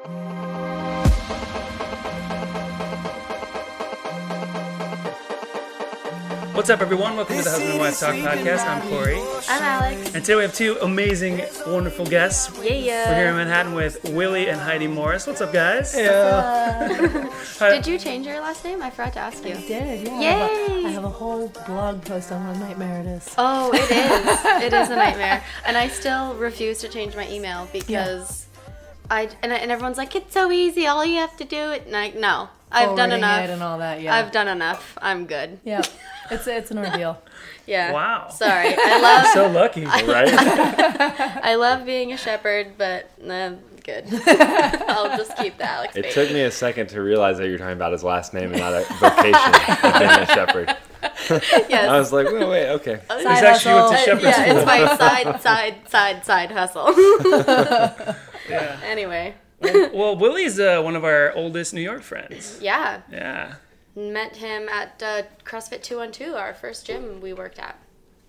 What's up, everyone? Welcome to the Husband and Wife Talk podcast. I'm Corey, I'm Alex. and today we have two amazing, wonderful guests. Yeah, yeah. We're here in Manhattan with Willie and Heidi Morris. What's up, guys? Yeah. Did you change your last name? I forgot to ask you. I did, yeah. I have, a, Yay! I have a whole blog post on what a nightmare it is. Oh, it is. it is a nightmare, and I still refuse to change my email because I and, I and everyone's like, it's so easy. All you have to do it. And I, no, I've done Forwarding enough. it and all that, yeah. I've done enough. I'm good. yeah, it's it's an ordeal. Yeah. Wow. Sorry. I love So lucky. right? I love being a shepherd, but nah, good. I'll just keep the Alex. It baby. took me a second to realize that you're talking about his last name and not a vocation of being a shepherd. Yes. I was like, wait, wait, okay. It's actually went to Uh, shepherd yeah, school. it's my side, side, side, side hustle. Yeah. anyway, Well, Willie's uh, one of our oldest New York friends. yeah, Yeah. met him at uh, CrossFit 212, our first gym we worked at.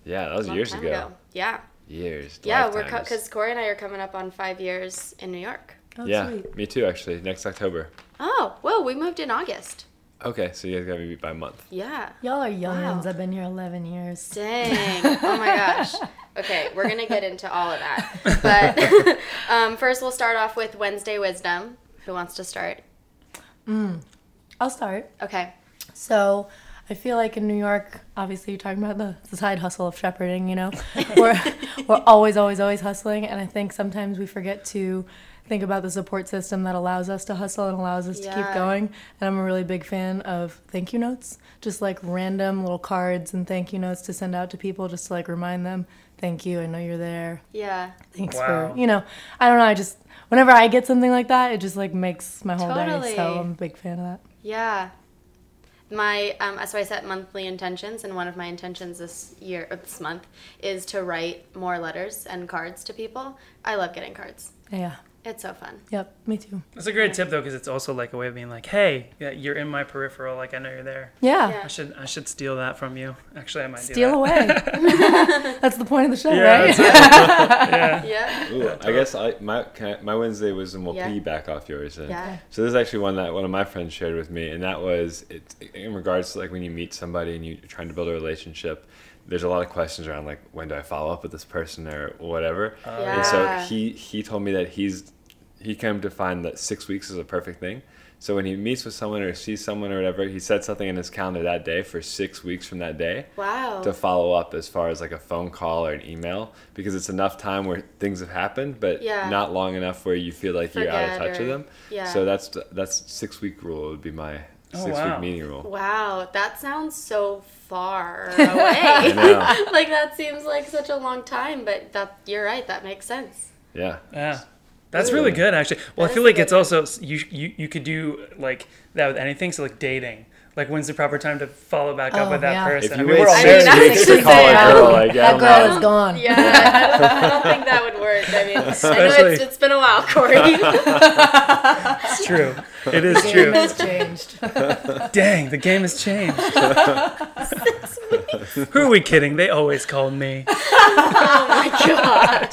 Yeah, that was years time ago. Yeah, Years. yeah, we're lifetimes. because Corey and I are coming up on five years in New York. Oh, Yeah, sweet. me too, actually. Next October. Oh, whoa, we moved in August. Okay, so you guys got me beat by a month. Yeah. Y'all are young Wow. I've been here 11 years. Dang. Oh my gosh. Okay, we're going to get into all of that. But um, first, we'll start off with Wednesday Wisdom. Who wants to start? I'll start. Okay. So, I feel like in New York, obviously, you're talking about the, the side hustle of shepherding. You know, we're we're always, always, always hustling, and I think sometimes we forget to think about the support system that allows us to hustle and allows us to keep going. And I'm a really big fan of thank you notes, just like random little cards and thank you notes to send out to people, just to like remind them, thank you, I know you're there. Yeah. Thanks Wow. for you know, I don't know. I just whenever I get something like that, it just like makes my whole day. Totally. So I'm a big fan of that. Yeah. My um, so I set monthly intentions, and one of my intentions this year, or this month, is to write more letters and cards to people. I love getting cards. Yeah. It's so fun. Yep. Me too. That's a great tip though, because it's also like a way of being like, "Hey, yeah, you're in my peripheral. Like I know you're there. Yeah. Yeah. I should I should steal that from you. Actually, I might do Steal that. away. That's the point of the show, Yeah, right? that's yeah. Yeah. Ooh, I guess I, my can I, my Wednesday wisdom will Yeah. piggyback off yours. Then. Yeah. So this is actually one that one of my friends shared with me, and that was it in regards to like when you meet somebody and you're trying to build a relationship. There's a lot of questions around like when do I follow up with this person or whatever. Oh. And so he he told me that he's he came to find that six weeks is a perfect thing. So when he meets with someone or sees someone or whatever, he sets something in his calendar that day for six weeks from that day Wow. to follow up as far as like a phone call or an email because it's enough time where things have happened, but Yeah. not long enough where you feel like you're out of touch or- with them. yeah. So that's that's six week rule would be my Oh, six wow. week meeting rule. Wow, that sounds so far away. know. like that seems like such a long time, but that you're right. That makes sense. Yeah. Yeah. That's really good, actually. Well, That I feel like good it's also you, you you could do like that with anything. So like dating, like when's the proper time to follow back up Oh, with that yeah. person? If I you mean, we're wait all I six mean, I weeks gonna call say, a I girl, don't- like I that don't girl know. is gone. Yeah, I don't, I don't think that would work. I mean, I know Especially- it's, it's been a while, Corey. It's true. It is the Game true. has changed. Dang, the game has changed. Who are we kidding? They always called me. oh my god.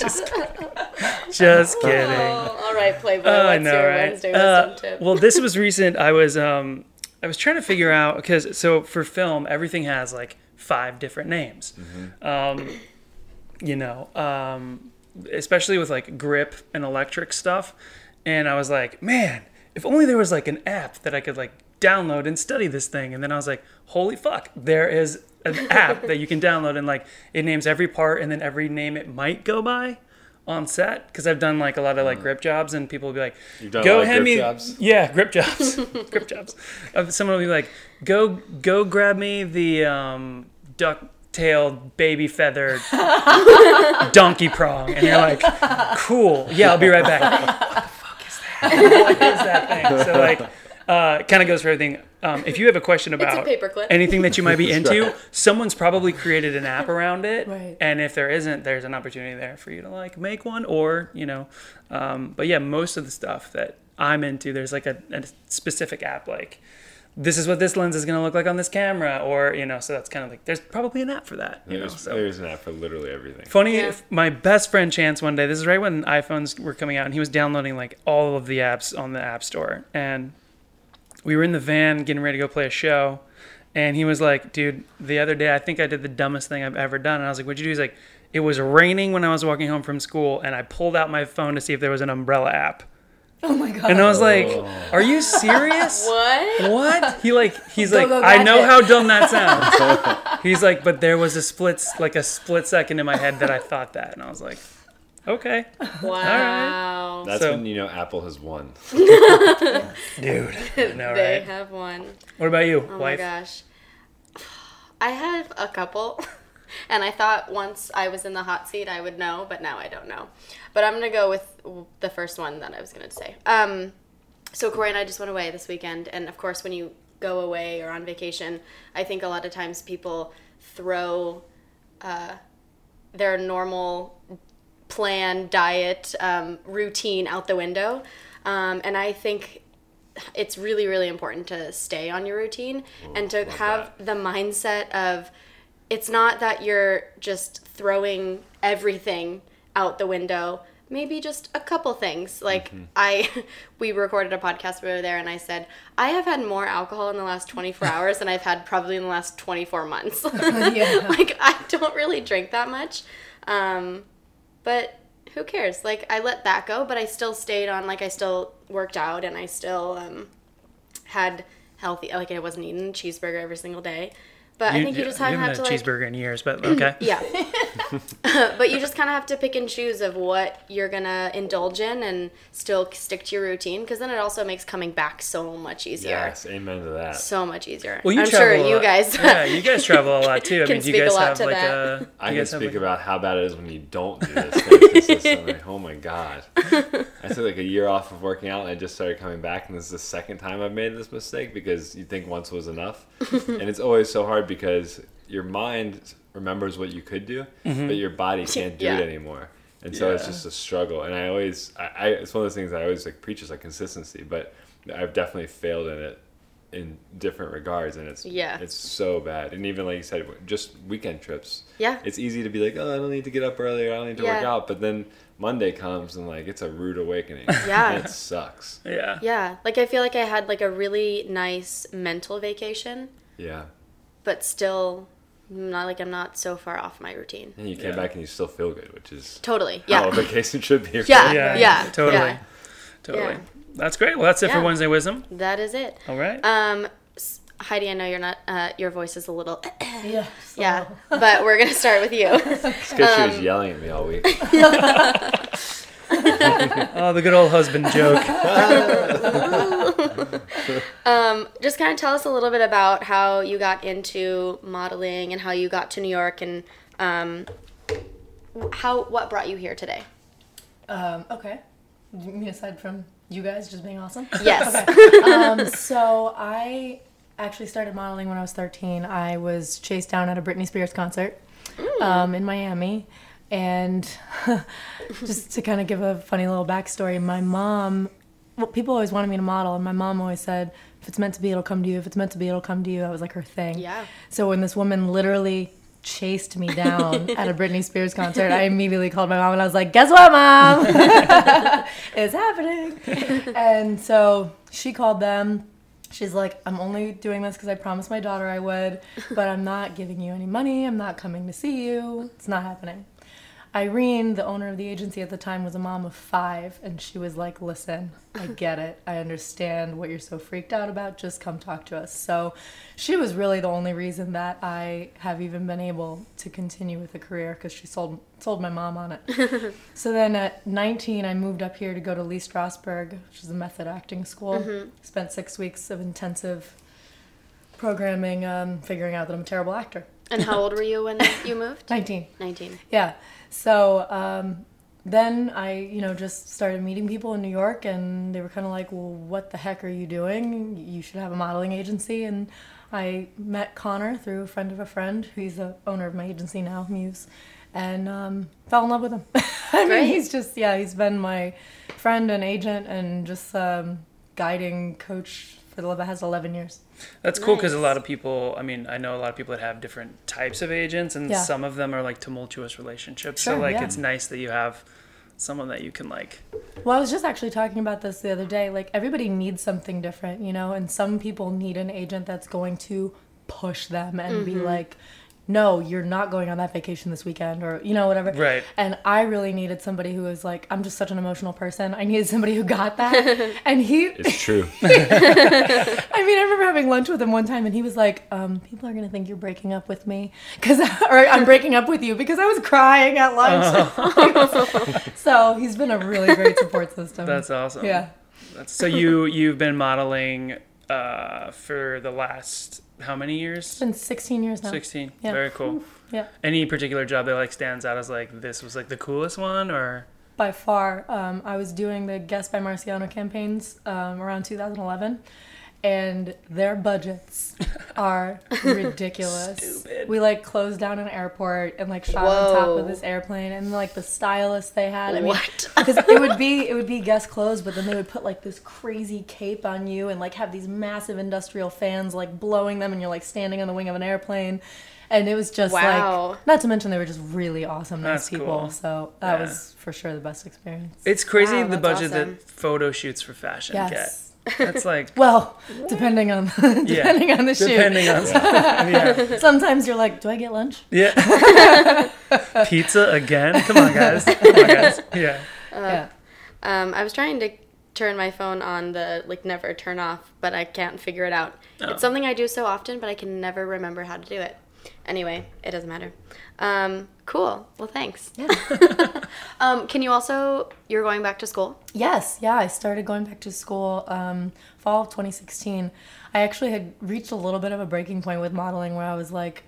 Just kidding. Oh, all right, Playboy. Oh, what's I know, your right? Wednesday Uh, tip? well, this was recent. I was um, I was trying to figure out because so for film, everything has like five different names. Um, you know, um, especially with like grip and electric stuff. And I was like, man, if only there was like an app that I could like download and study this thing. And then I was like, holy fuck, there is an app that you can download and like it names every part and then every name it might go by on set because I've done like a lot of like grip jobs and people will be like, You've done a go lot of hand grip me jobs? yeah grip jobs grip jobs. Someone will be like, go go grab me the um, duck-tailed baby feathered donkey prong and you're like, cool, yeah, I'll be right back. what the fuck is that? what is that thing? So like, uh, kind of goes for everything. Um, if you have a question It's a about anything that you might be into, right. someone's probably created an app around it. Right. And if there isn't, there's an opportunity there for you to like make one or, you know, um, but yeah, most of the stuff that I'm into, there's like a, a specific app like this is what this lens is going to look like on this camera, or you know, so that's kind of like there's probably an app for that. You know, There's, so. there's an app for literally everything. Funny, Yeah. if my best friend Chance one day, this is right when iPhones were coming out, and he was downloading like all of the apps on the App Store. And we were in the van getting ready to go play a show. And he was like, dude, the other day, I think I did the dumbest thing I've ever done. And I was like, what'd you do? He's like, it was raining when I was walking home from school, and I pulled out my phone to see if there was an umbrella app. Oh my god. And I was like, oh. are you serious? What? What? He like he's Go, like go, I know gadget. how dumb that sounds. he's like, but there was a split like a split second in my head that I thought that, and I was like, okay, Wow. That's So- when you know Apple has won. dude. I know, They right? have one. What about you, Oh my gosh. I have a couple. And I thought once I was in the hot seat I would know, but now I don't know. But I'm gonna go with the first one that I was gonna say. Um, so Corey and I just went away this weekend, and of course, when you go away or on vacation, I think a lot of times people throw uh, their normal plan, diet, um, routine out the window. Um, and I think it's really, really important to stay on your routine and to have the mindset of it's not that you're just throwing everything out the window. Maybe just a couple things. Like I, we recorded a podcast over there, and I said I have had more alcohol in the last 24 hours than I've had probably in the last 24 months. Like I don't really drink that much, um, but who cares? Like I let that go, but I still stayed on. Like I still worked out, and I still um, had healthy. Like I wasn't eating cheeseburger every single day. But I think you just kind of haven't have to had a like cheeseburger in years, but okay. yeah. but you just kind of have to pick and choose of what you're going to indulge in and still stick to your routine because then it also makes coming back so much easier. Yes, amen to that. So much easier. Well, you I'm sure you guys. yeah, you guys travel a lot too. I mean, do you speak a guys lot have to like that. a? I can speak like- about how bad it is when you don't do this thing consistently. Oh my god. I took like a year off of working out and I just started coming back and this is the second time I've made this mistake because you think once was enough. and it's always so hard because your mind remembers what you could do, mm-hmm. but your body can't do Yeah. it anymore. And so it's just a struggle. And I always I, I it's one of those things I always like preach is like consistency, but I've definitely failed in it in different regards and it's Yeah. it's so bad and even like you said just weekend trips Yeah. it's easy to be like, oh, I don't need to get up earlier. I don't need to work out. But then Monday comes and like it's a rude awakening. Yeah. and it sucks. Yeah. yeah. Like I feel like I had like a really nice mental vacation, Yeah, but still not like I'm not so far off my routine. and you came Yeah. back and you still feel good, which is Totally. how a Yeah. vacation should be. Yeah. right? Yeah. Yeah. Totally. Yeah. Totally. Yeah. That's great. Well, that's it for Wednesday Wisdom. That is it. All right. Um, Heidi, I know you're not. Uh, your voice is a little. Yeah. yeah, but we're gonna start with you. It's because she Um, was yelling at me all week. oh, the good old husband joke. Um, just kind of tell us a little bit about how you got into modeling and how you got to New York and um, how what brought you here today. Um, okay. You mean aside from you guys just being awesome? Yes. um, so I actually started modeling when I was 13. I was chased down at a Britney Spears concert um, in Miami. And just to kind of give a funny little backstory, my mom, well, people always wanted me to model, and my mom always said, if it's meant to be, it'll come to you. If it's meant to be, it'll come to you. That was like her thing. Yeah. So when this woman literally chased me down at a Britney Spears concert, I immediately called my mom and I was like, "Guess what, mom? it's happening." and so she called them. She's like, "I'm only doing this because I promised my daughter I would, but I'm not giving you any money. I'm not coming to see you. It's not happening." Irene, the owner of the agency at the time, was a mom of five, and she was like, Listen, I get it. I understand what you're so freaked out about. Just come talk to us. So she was really the only reason that I have even been able to continue with the career because she sold, sold my mom on it. so then at 19, I moved up here to go to Lee Strasberg, which is a method acting school. Spent six weeks of intensive programming, um, figuring out that I'm a terrible actor. and how old were you when you moved? 19. Nineteen. Yeah. So um, then I, you know, just started meeting people in New York, and they were kind of like, "Well, what the heck are you doing? You should have a modeling agency." And I met Connor through a friend of a friend, who's the owner of my agency now, Muse, and um, fell in love with him. I Great. mean, he's just yeah, he's been my friend and agent, and just um, guiding coach for the has 11 years. That's cool because a lot of people, I mean, I know a lot of people that have different types of agents, and Yeah. some of them are like tumultuous relationships. Sure, so, like, yeah. it's nice that you have someone that you can, like, Well, I was just actually talking about this the other day. Like everybody needs something different, you know, and some people need an agent that's going to push them and be mm-hmm. like, "No, you're not going on that vacation this weekend," or you know, whatever. Right. And I really needed somebody who was like, "I'm just such an emotional person. I needed somebody who got that." and he, It's true. I mean, I remember having lunch with him one time, and he was like, um, "People are gonna think you're breaking up with me, because or I'm breaking up with you because I was crying at lunch." so he's been a really great support system. that's awesome. yeah. That's, so, you, you've been modeling uh, for the last how many years? It's been 16 years now. 16. Yeah. Very cool. Yeah, Any particular job that, like, stands out as, like, this was, like, the coolest one, or? by far. Um, I was doing the Guess by Marciano campaigns um, around 2011, and their budgets are ridiculous. Stupid. We like closed down an airport and like shot on top of this airplane, and like the stylist they had. I mean, What? because it would be it would be Guess clothes, but then they would put like this crazy cape on you and like have these massive industrial fans like blowing them, and you're like standing on the wing of an airplane. And it was just Wow. like, not to mention they were just really awesome, nice That's people. cool. So that Yeah. was for sure the best experience. It's crazy Wow, the budget awesome. that photo shoots for fashion Yes. get. That's like, Well, depending on depending on the shoot. depending on yeah. Sometimes you're like, do I get lunch? Yeah. Pizza again? Come on, guys. Come on, guys. Yeah. yeah. Um, I was trying to turn my phone on the like never turn off, but I can't figure it out. Oh. It's something I do so often, but I can never remember how to do it. Anyway, it doesn't matter. Um, cool. Well, thanks. Yeah. Um, can you also you're going back to school? Yes, yeah. I started going back to school um, fall of 2016. I actually had reached a little bit of a breaking point with modeling where I was like,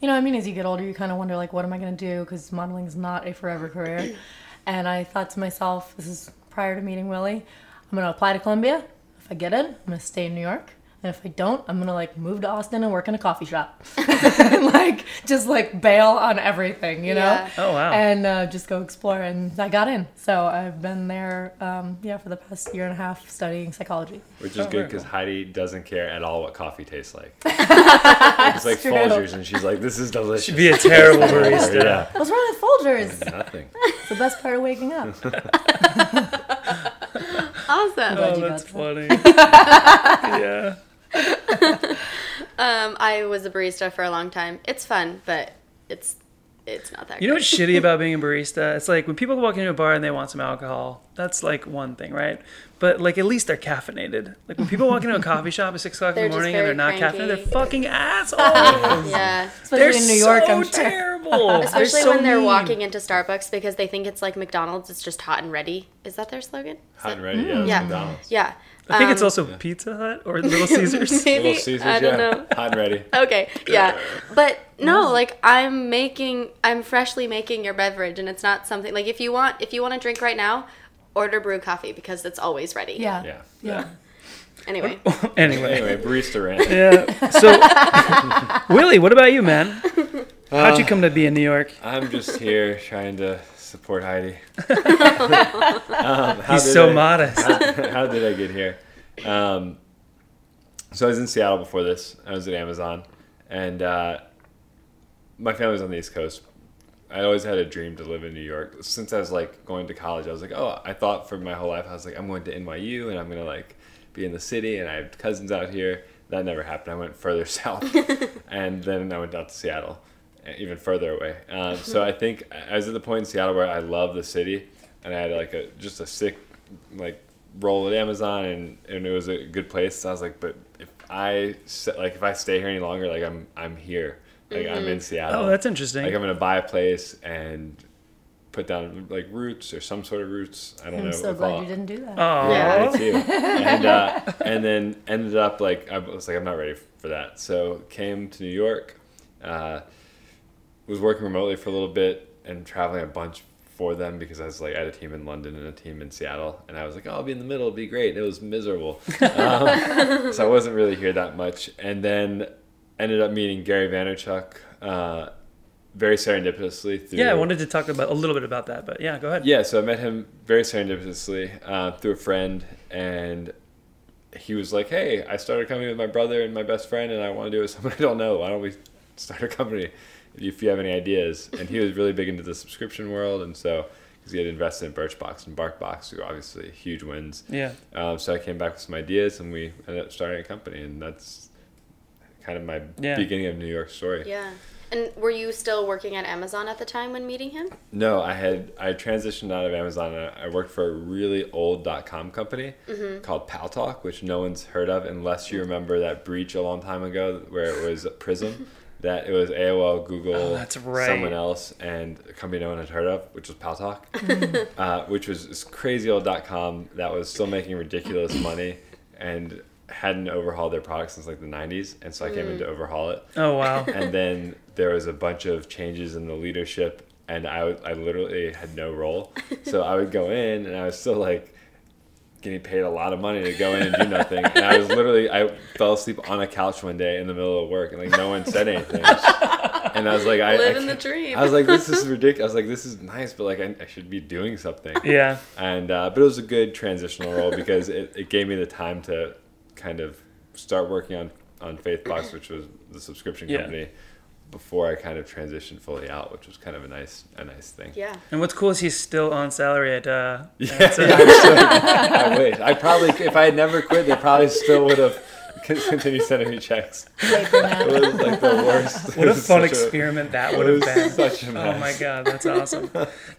you know, I mean, as you get older, you kind of wonder like, what am I going to do? Because modeling is not a forever career. and I thought to myself, this is prior to meeting Willie, I'm going to apply to Columbia. If I get in, I'm going to stay in New York. And if I don't, I'm gonna like move to Austin and work in a coffee shop, and like just like bail on everything, you know Yeah. Oh, wow. and uh, just go explore. And I got in, so I've been there, um, yeah, for the past year and a half studying psychology. Which is Oh, good because. Heidi doesn't care at all what coffee tastes like. it's like true. Folgers, and she's like, "This is delicious." She'd be a terrible barista. yeah, What's wrong with Folgers? nothing. It's the best part of waking up. Awesome. Glad Oh, you that's funny. yeah. Um, I was a barista for a long time. It's fun, but it's it's not that. You know what's shitty about being a barista? It's like when people walk into a bar and they want some alcohol, that's like one thing, right? But like at least they're caffeinated. Like when people walk into a coffee shop at six o'clock in They're the morning and they're very not caffeinated, they're fucking assholes. Yeah. Especially they're in New York, so I'm sure. terrible. Especially so when they're mean. walking into Starbucks because they think it's like McDonald's. It's just hot and ready. Is that their slogan? Is Hot that- and ready, yeah. Yeah. McDonald's. Yeah. I think it's Um, also Pizza Hut or Little Caesars. Maybe Little Caesars, I don't yeah. know. Hot and ready. Okay, yeah, but no, like I'm making, I'm freshly making your beverage, and it's not something like if you want, if you want to drink right now, order brew coffee because it's always ready. Yeah. Yeah. Yeah. Anyway, anyway. Anyway, barista rant. Yeah. So, Willie, what about you, man? How'd you come to be in New York? I'm just here trying to support Heidi. um, He's so I- modest. how, how did I get here? Um, so I was in Seattle before this. I was at Amazon, and uh, my family was on the East Coast. I always had a dream to live in New York. Since I was like going to college, I was like, oh, I thought for my whole life, I was like, I'm going to NYU and I'm gonna like be in the city, and I have cousins out here. That never happened. I went further south, and then I went out to Seattle, even further away. Um, so I think I was at the point in Seattle where I love the city, and I had like a just a sick like role at Amazon, and, and it was a good place. So I was like, but if I like if I stay here any longer, like I'm I'm here, like I'm in Seattle. Oh, that's interesting. Like I'm gonna buy a place and put down like roots or some sort of roots. I don't know. I'm so glad I'll- you didn't do that. Oh, Yeah. me too. And uh, and then ended up like I was like I'm not ready for that. So came to New York, uh, was working remotely for a little bit and traveling a bunch for them because I was like I had a team in London and a team in Seattle, and I was like, oh, I'll be in the middle, it'll be great. And it was miserable, um, so I wasn't really here that much. And then ended up meeting Gary Vaynerchuk. Uh, very serendipitously through yeah, I wanted to talk about a little bit about that, but yeah, go ahead. yeah, so I met him very serendipitously uh, through a friend, and he was like, "Hey, I started a company with my brother and my best friend, and I want to do it with someone I don't know. Why don't we start a company if you have any ideas?" And he was really big into the subscription world, and so because he had invested in Birchbox and BarkBox, who are obviously huge wins. Yeah. Um, so I came back with some ideas, and we ended up starting a company, and that's kind of my Yeah. beginning of New York story. Yeah. And were you still working at Amazon at the time when meeting him? No, I had I transitioned out of Amazon. And I worked for a really old dot com company Mm-hmm. called Paltalk, which no one's heard of unless you remember that breach a long time ago where it was Prism. that it was AOL, Google, Oh, that's right. someone else, and a company no one had heard of, which was Paltalk, uh, which was this crazy old dot com that was still making ridiculous money and hadn't overhauled their product since like the 90s. And so I came in to overhaul it Oh wow. and then there was a bunch of changes in the leadership and I, I literally had no role so i would go in and i was still like getting paid a lot of money to go in and do nothing and i was literally i fell asleep on a couch one day in the middle of work and like no one said anything and i was like i, I Living the dream. i was like this is ridiculous i was like this is nice but like i, I should be doing something yeah. and uh, but it was a good transitional role because it, it gave me the time to kind of start working on on Faithbox, which was the subscription Yeah. Company, before I kind of transitioned fully out, which was kind of a nice a nice thing. yeah. And what's cool is he's still on salary at. Uh, Yeah, at, uh, I wish. I probably, if I had never quit, they probably still would have continued sending me checks. It was like the worst. what It a was fun such experiment that would have been. such a mess. Oh my god, that's awesome.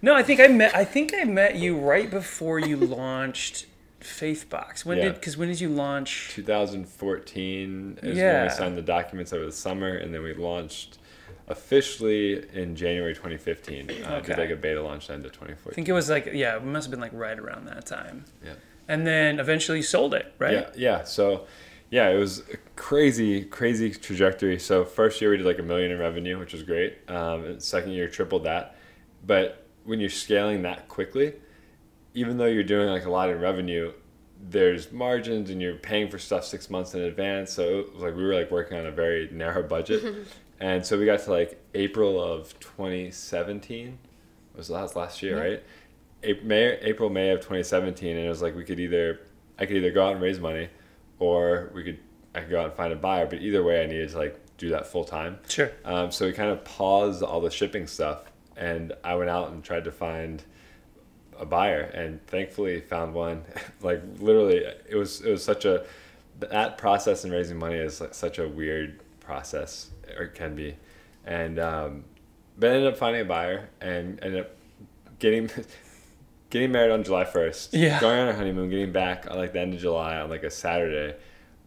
No, I think I met. I think I met you right before you launched Faithbox. When Yeah. did? Because when did you launch? 2014 is when we signed the documents over the summer, and then we launched officially in January 2015. Uh, Did like a beta launch end of 2014. I think it was like yeah, it must have been like right around that time. Yeah. And then eventually you sold it, right? Yeah, yeah. So, yeah, it was a crazy, crazy trajectory. So first year we did like a million in revenue, which was great. Um, second year tripled that. But when you're scaling that quickly, even though you're doing like a lot in revenue, there's margins and you're paying for stuff six months in advance. So it was like we were like working on a very narrow budget. and so we got to like April of 2017 was last last year, right? April, May, April, May of 2017, and it was like we could either, I could either go out and raise money, or we could, I could go out and find a buyer. But either way, I needed to like do that full time. Sure. Um, so we kind of paused all the shipping stuff, and I went out and tried to find a buyer, and thankfully found one. like literally, it was it was such a that process in raising money is like such a weird process, or it can be, and um, but I ended up finding a buyer and ended up getting getting married on July first. Yeah. Going on our honeymoon, getting back on like the end of July on like a Saturday.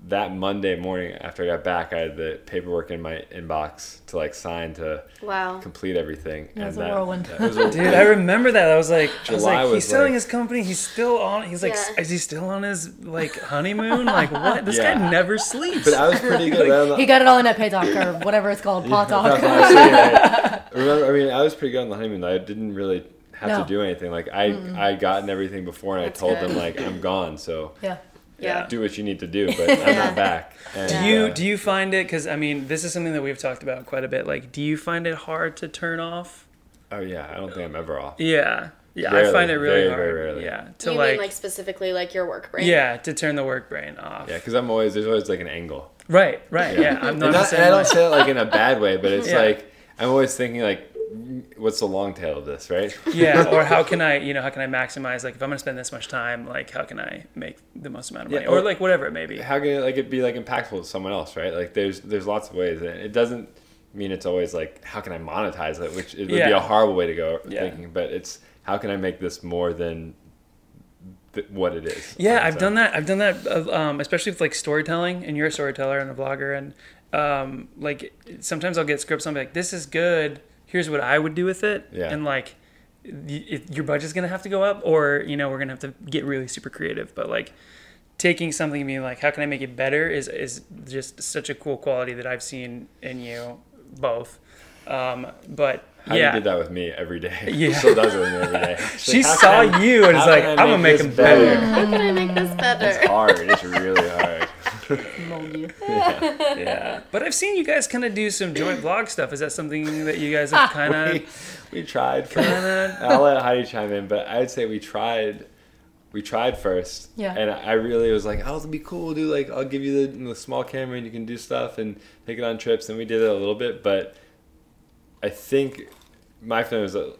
That Monday morning after I got back, I had the paperwork in my inbox to like sign to Wow. complete everything. It was and a that- whirlwind. that was a- Dude, I remember that. I was like, I was like, he's was selling like- his company. He's still on. He's like, Yeah. is he still on his like honeymoon? Like what? This Yeah. guy never sleeps. But I was pretty good. on the- He got it all in that pay talk or whatever it's called, paw That's talk. I right? Remember, I mean, I was pretty good on the honeymoon. I didn't really have No. to do anything. Like I, I had gotten everything before, and That's I told good. them like I'm gone, so Yeah. Yeah. do what you need to do. But I'm not back. And, do you uh, do you find it? Because I mean, this is something that we've talked about quite a bit. Like, do you find it hard to turn off? oh yeah, I don't think I'm ever off. Yeah, yeah. I find it really very, hard. very rarely. Yeah, to you like, mean like specifically like your work brain? yeah, to turn the work brain off. Yeah, because I'm always there's always like an angle. Right, right. Yeah, I'm not, the not, and I don't say it like in a bad way, but it's Yeah. like I'm always thinking like, what's the long tail of this, right? yeah or how can i you know how can i maximize like if i'm gonna spend this much time like how can i make the most amount of money Yeah, or, or- like whatever it may be how can it, like it be like impactful to someone else, right? Like there's there's lots of ways, and it doesn't mean it's always like how can I monetize it, which it would be a horrible way to go Yeah. thinking, but it's how can I make this more than th- what it is. yeah i've done that i've done that um, especially with like storytelling and you're a storyteller and a vlogger and um, like sometimes i'll get scripts and i'll be like this is good here's what i would do with it Yeah. and like y- your budget's gonna have to go up or you know we're gonna have to get really super creative but like taking something and being like how can i make it better is is just such a cool quality that i've seen in you both um, but Heidi yeah did that with me every day. Yeah. Still does it with me every day. She's she like, saw can I- you and is like i'm gonna make this him better How can I make this better? It's better? hard. It's really hard. Mold you. yeah but i've seen you guys kind of do some joint vlog stuff is that something that you guys have ah, kind of we tried. For, kind of I'll let Heidi chime in, but I'd say we tried we tried first. Yeah. And I really was like, oh, it'll be cool, dude. Like, I'll give you the, the small camera and you can do stuff and take it on trips. And we did it a little bit, but I think my feeling was that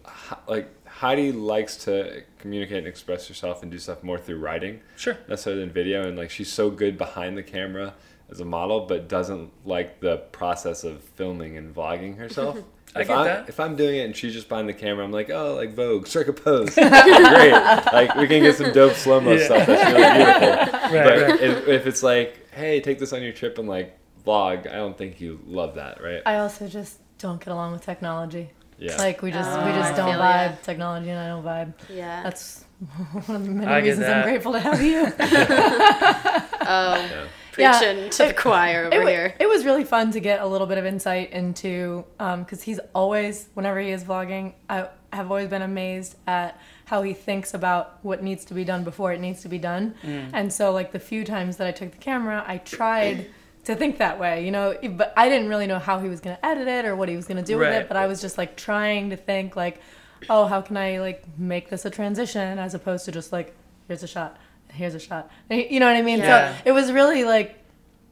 like Heidi likes to communicate and express herself and do stuff more through writing Sure. necessarily than video. And like, she's so good behind the camera as a model, but doesn't like the process of filming and vlogging herself. I if get I'm, that. If I'm doing it and she's just behind the camera, I'm like, oh, like Vogue, circuit pose, great. Like we can get some dope slow mo Yeah. stuff. That's really beautiful. Right, but right. If, if it's like, hey, take this on your trip and like vlog, I don't think you love that, right? I also just don't get along with technology. Yeah. Like we just Oh, we I just don't feel ya. vibe technology, and I don't vibe. Yeah. That's one of the many I reasons I'm grateful to have you. oh, Yeah. preaching to the choir over it, here. it was really fun to get a little bit of insight into um, because he's always whenever he is vlogging i have always been amazed at how he thinks about what needs to be done before it needs to be done mm. and so like the few times that i took the camera i tried to think that way you know but i didn't really know how he was going to edit it or what he was going to do with it but i was just like trying to think like oh how can i like make this a transition as opposed to just like here's a shot here's a shot you know what i mean Yeah. so it was really like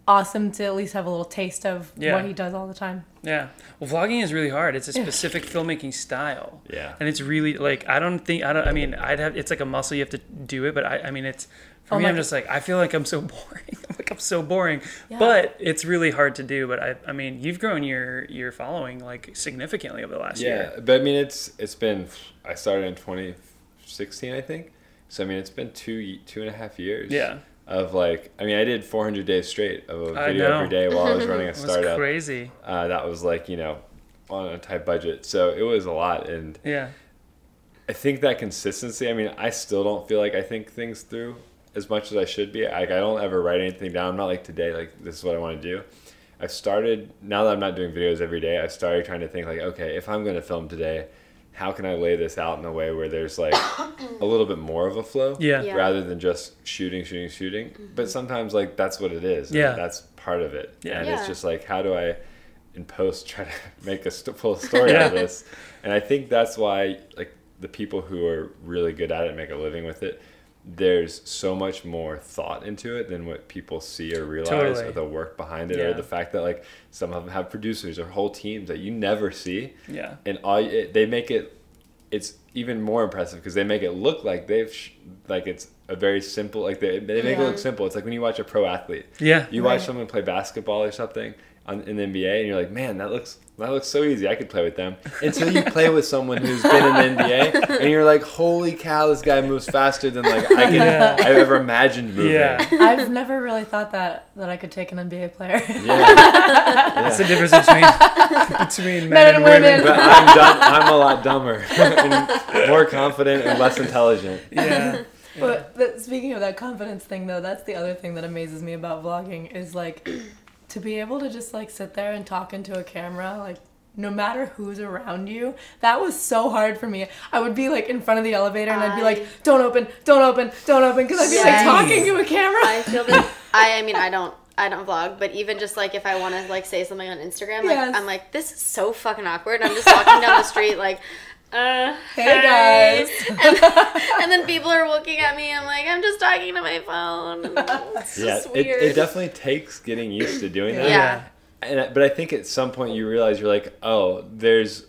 awesome to at least have a little taste of Yeah. what he does all the time. Yeah. Well, vlogging is really hard. It's a specific filmmaking style. Yeah. And it's really like I don't think I don't. I mean, I'd have. It's like a muscle you have to do it, but I. I mean, it's for Oh me. I'm just like I feel like I'm so boring. I'm like I'm so boring. Yeah. But it's really hard to do. But I. I mean, you've grown your your following like significantly over the last Yeah, year. Yeah, but I mean, it's it's been. I started in 2016, I think. So I mean, it's been two two and a half years. Yeah. Of like, I mean, I did 400 days straight of a video every day while I was running a It was startup. crazy. Uh, that was like you know on a tight budget, so it was a lot. And Yeah. I think that consistency. I mean, I still don't feel like I think things through as much as I should be. Like I don't ever write anything down. I'm not like today. Like this is what I want to do. I've started now that I'm not doing videos every day. I've started trying to think like, okay, if I'm going to film today, how can I lay this out in a way where there's like a little bit more of a flow, Yeah. Yeah. rather than just shooting, shooting, shooting. Mm-hmm. But sometimes like that's what it is. Yeah. that's part of it. Yeah. and Yeah. it's just like, how do I in post try to make a st- full story out of this? And I think that's why like the people who are really good at it and make a living with it there's so much more thought into it than what people see or realize Totally. or the work behind it Yeah. or the fact that like some of them have producers or whole teams that you never see Yeah. and all it, they make it it's even more impressive because they make it look like they've sh- like it's a very simple like they, they make it look simple it's like when you watch a pro athlete Yeah. you watch Right. someone play basketball or something on, in the NBA, and you're like, man, that looks that looks so easy. I could play with them. Until you play with someone who's been in the NBA, and you're like, holy cow, this guy moves faster than like I can Yeah. I've ever imagined moving. Yeah. I've never really thought that that I could take an NBA player. Yeah. That's the difference between between men, Men and and women. women. But I'm dumb, I'm a lot dumber, and more confident, and less intelligent. Yeah. But but speaking of that confidence thing, though, that's the other thing that amazes me about vlogging is like to be able to just like sit there and talk into a camera, like no matter who's around you. That was so hard for me. I would be like in front of the elevator and I'd be like, "Don't open, don't open, don't open," because I'd be like talking to a camera. I feel that. I, I mean, I don't. I don't vlog, but even just like if I want to like say something on Instagram, like Yes. I'm like, this is so fucking awkward. I'm just walking down the street like, uh, Hey, guys. and, and then people are looking at me. I'm like, I'm just talking to my phone. It's Yeah, just it, weird. it definitely takes getting used to doing that. Yeah. And but I think at some point you realize you're like, oh, there's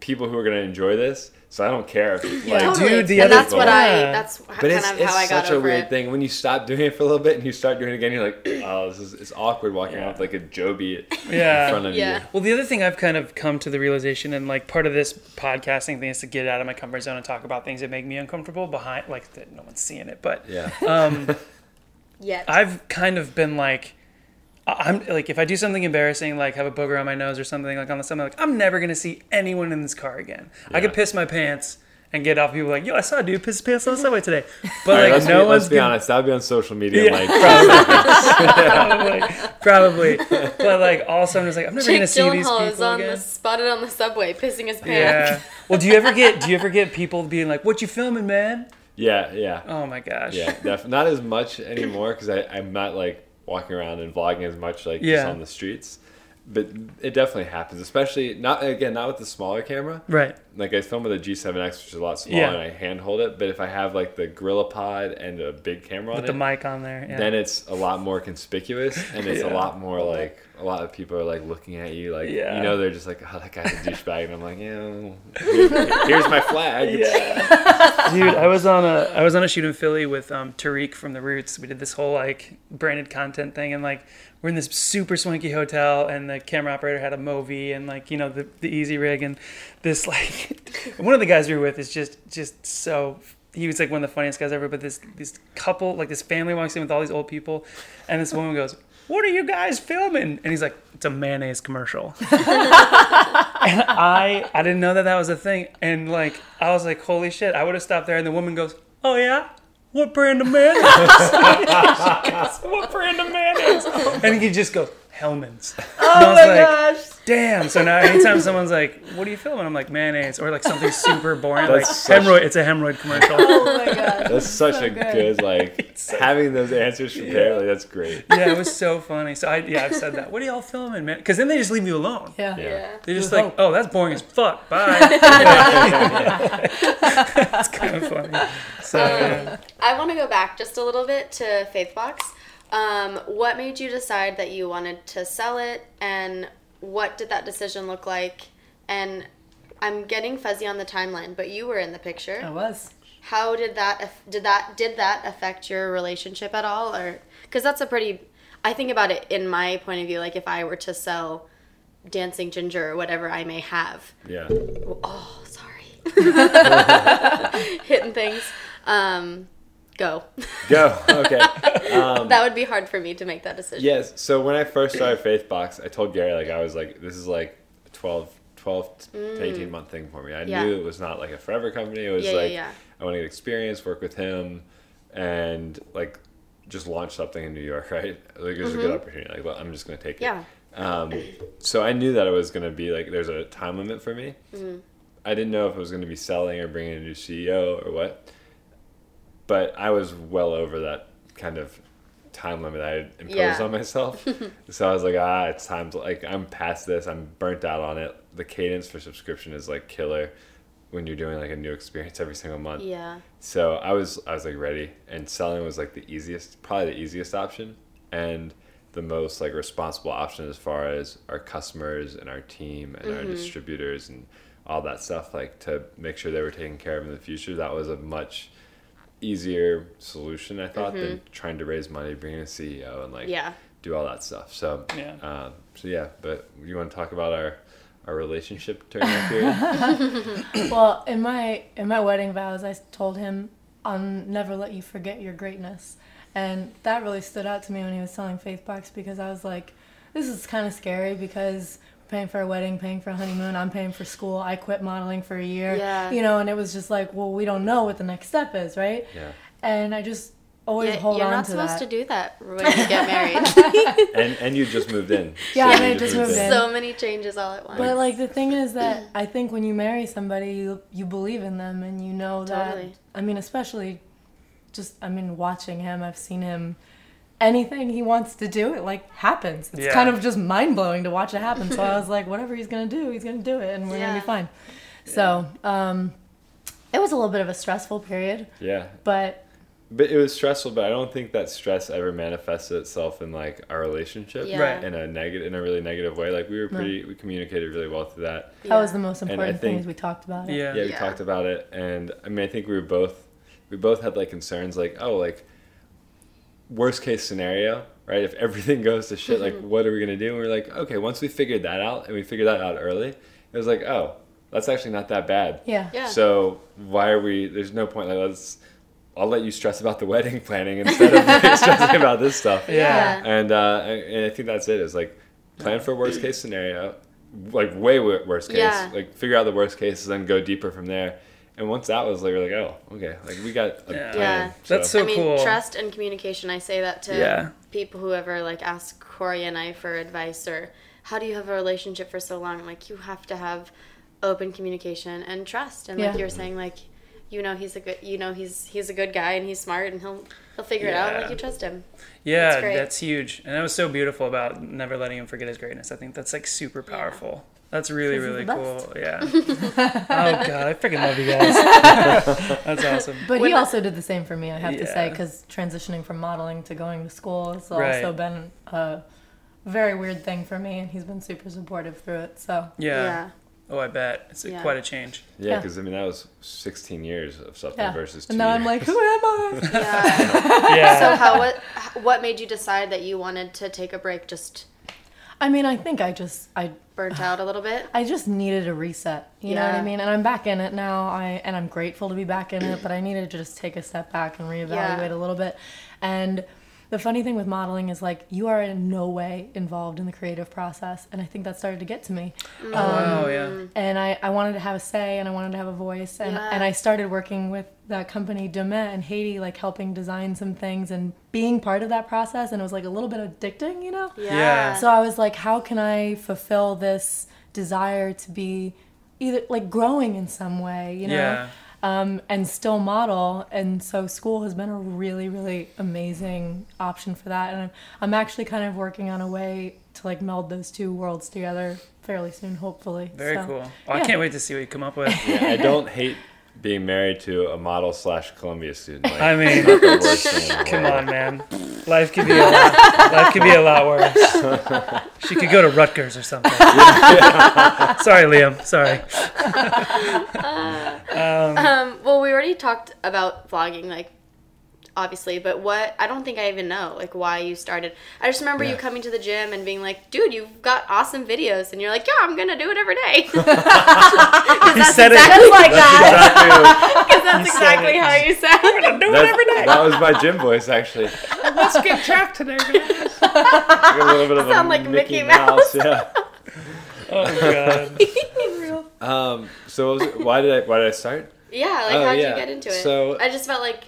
people who are gonna enjoy this, so I don't care. Yeah. like, Totally. Dude, the and other- that's what I. That's But kind it's, of it's how I got such a weird it. thing when you stop doing it for a little bit and you start doing it again. You're like, oh, this is it's awkward walking around with like a Joby Yeah. in front of Yeah. you. Well, the other thing I've kind of come to the realization, and like part of this podcasting thing is to get out of my comfort zone and talk about things that make me uncomfortable behind, like that no one's seeing it. But Yeah. um, Yet. I've kind of been like, I- I'm like, if I do something embarrassing, like have a booger on my nose or something, like on the something, like I'm never gonna see anyone in this car again. I could piss my pants and get off. People like, yo, I saw a dude piss his pants on the subway today, but All right, like let's no be, one's let's be gonna- honest. That would be on social media. Yeah, Like, probably, probably. But like also, I'm just like, I'm never Jake gonna see these Gyllenhaal people is on again. the spotted on the subway, pissing his pants. Yeah. Well, do you ever get do you ever get people being like, "What you filming, man?" yeah, yeah, Oh my gosh. yeah. Def- not as much anymore because I'm not like walking around and vlogging as much like Yeah. just on the streets. but it definitely happens, especially not again not with the smaller camera. Right. Like I film with a G7X, which is a lot smaller, Yeah. and I hand hold it. But if I have like the Gorilla Pod and a big camera on With the it, mic on there. Yeah. then it's a lot more conspicuous, and it's a lot more like a lot of people are like looking at you, like Yeah. you know they're just like, oh that guy's a douchebag, and I'm like, yeah, here's my flag. Yeah. Dude, I was on a I was on a shoot in Philly with um, Tariq from the Roots. We did this whole like branded content thing, and like we're in this super swanky hotel, and the camera operator had a Movi and like you know the the easy rig, and this like one of the guys we were with is just just so. He was like one of the funniest guys ever, but this this couple, like this family walks in with all these old people, and this woman goes, "What are you guys filming?" And he's like, "It's a mayonnaise commercial." And I I didn't know that that was a thing. And like I was like, holy shit! I would have stopped there. And the woman goes, oh yeah. What brand of mayonnaise? Goes, what brand of mayonnaise? Oh and he just goes, Hellmann's. Oh and I was my like, gosh. damn. So now anytime someone's like, what are you filming? I'm like, mayonnaise. Or like something super boring. like That's such- hemorrhoid. It's a hemorrhoid commercial. Oh my gosh. That's such So a good. good like having those answers prepared. Like that's great. yeah, it was so funny. So I yeah, I've said that. What are y'all filming, man? Because then they just leave you alone. Yeah. Yeah. Yeah. They're just like, hope. oh, that's boring as fuck. Bye. it's kind of funny. So um, yeah. I want to go back just a little bit to Faithbox. Um, what made you decide that you wanted to sell it, and what did that decision look like? And I'm getting fuzzy on the timeline, but you were in the picture. I was. How did that did that did that affect your relationship at all, or because that's a pretty? I think about it in my point of view. Like if I were to sell dancing ginger or whatever I may have, Yeah. oh sorry, hitting things. Um, go. Go. Okay. Um, that would be hard for me to make that decision. Yes. So when I first started Faithbox, I told Gary like I was like, this is like a 12, 12 to eighteen month thing for me. I Mm. Yeah. knew it was not like a forever company. It was Yeah, like yeah. I want to get experience, work with him, and like just launch something in New York. Right? Like it was a good opportunity. Like well, I'm just gonna take it. Mm-hmm. Yeah. Um, so I knew that it was gonna be like there's a time limit for me. Mm-hmm. I didn't know if it was gonna be selling or bringing a new CEO or what but I was well over that kind of time limit I had imposed Yeah. on myself. so I was like, ah, it's time to like I'm past this. I'm burnt out on it. The cadence for subscription is like killer when you're doing like a new experience every single month. Yeah. So I was I was like ready, and selling was like the easiest, probably the easiest option, and the most like responsible option as far as our customers and our team and our distributors and all that stuff. Like to make sure they were taken care of in the future. That was a much easier solution I thought than trying to raise money, bring in a CEO, and like Yeah. do all that stuff. So Yeah. um, so yeah. But you want to talk about our our relationship during that period? Well, in my in my wedding vows, I told him, "I'll never let you forget your greatness," and that really stood out to me when he was selling Faithbox because I was like, "This is kind of scary because." We're Paying for a wedding, paying for a honeymoon. I'm paying for school. I quit modeling for a year. Yeah. You know, and it was just like, well, we don't know what the next step is, right? yeah. And I just always Yeah, hold you're not supposed to do that when you get married. And and you just moved in. Yeah, So and I just moved in. so many changes all at once. But like the thing is that I think when you marry somebody, you you believe in them and you know that. Totally. I mean, especially just I mean watching him, I've seen him. Anything he wants to do, it like happens. It's Yeah. kind of just mind blowing to watch it happen. So I was like, whatever he's gonna do, he's gonna do it, and we're gonna be fine. So um, it was a little bit of a stressful period, Yeah. but But it was stressful, but I don't think that stress ever manifested itself in like our relationship Yeah. Right. in a negative in a really negative way. Like we were pretty we communicated really well through that. that was the most I important thing. Is we talked about it. Yeah. Yeah, we Yeah. talked about it and I mean I think we were both we both had like concerns like, oh like worst case scenario, right? If everything goes to shit, like what are we gonna do? And we are like, okay, once we figured that out and we figured that out early, it was like, oh, that's actually not that bad. Yeah. Yeah. So why are we? There's no point. Like let's. I'll let you stress about the wedding planning instead of like, stressing about this stuff. Yeah. And uh, and I think that's it. Is like plan for worst case scenario, like way worst case. Yeah. Like figure out the worst cases, then go deeper from there. And once that was like, we're like, oh, okay, like we got a Yeah. plan. Yeah. That's so I mean, cool. trust and communication. I say that to Yeah. people who ever like ask Corey and I for advice or how do you have a relationship for so long? Like you have to have open communication and trust. And like you were saying, like you know he's a good you know he's he's a good guy and he's smart and he'll he'll figure it out like you trust him. Yeah, That's that's huge. And that was so beautiful about never letting him forget his greatness. I think that's like super powerful. That's really, really cool. Yeah. oh god, I freaking love you guys. that's awesome. But When he I- also did the same for me, I have to say, because transitioning from modeling to going to school has Right. also been a very weird thing for me, and he's been super supportive through it. So Yeah. Oh, I bet it's Yeah. quite a change. Yeah, Yeah. because I mean that was 16 years of something yeah, versus two and now I'm like, who am I? Yeah. Yeah. so how what what made you decide that you wanted to take a break? Just I mean, I think I just I burnt out a little bit. I just needed a reset. You know what I mean? And I'm back in it now. I and I'm grateful to be back in it, but I needed to just take a step back and reevaluate Yeah. a little bit. And the funny thing with modeling is like you are in no way involved in the creative process, and I think that started to get to me. Mm. Um, oh, wow, yeah. And I, I wanted to have a say and I wanted to have a voice and, Yeah. and I started working with that company Deux Mains and Haiti like helping design some things and being part of that process and it was like a little bit addicting, you know? Yeah. Yeah. So I was like, how can I fulfill this desire to be either like growing in some way, you know, Yeah. Um, and still model? And so school has been a really, really amazing option for that. And I'm, I'm actually kind of working on a way to like meld those two worlds together fairly soon, hopefully. Very So, cool. Oh, I can't wait to see what you come up with. Yeah, I don't hate being married to a model slash Columbia student. Like, I mean, it's not the worst thing in the come on, man. Life could be a lot. Life could be a lot worse. She could go to Rutgers or something. Sorry, Liam. Sorry. Um, well, we already talked about vlogging, like obviously, but what I don't think I even know like why you started. I just remember you coming to the gym and being like, "Dude, you've got awesome videos," and you're like, "Yeah, I'm gonna do it every day." He said it. Just like That's that. exactly, Because that's exactly, You said exactly it. how you sound. Do it every day. that was my gym voice actually. Let's get track today, guys. Like a little bit of Sound a like Mickey, Mickey Mouse. Yeah. Oh god. Um. So what was it, why did I why did I start? Yeah, like Oh, how did yeah. you get into it? So- I just felt like s-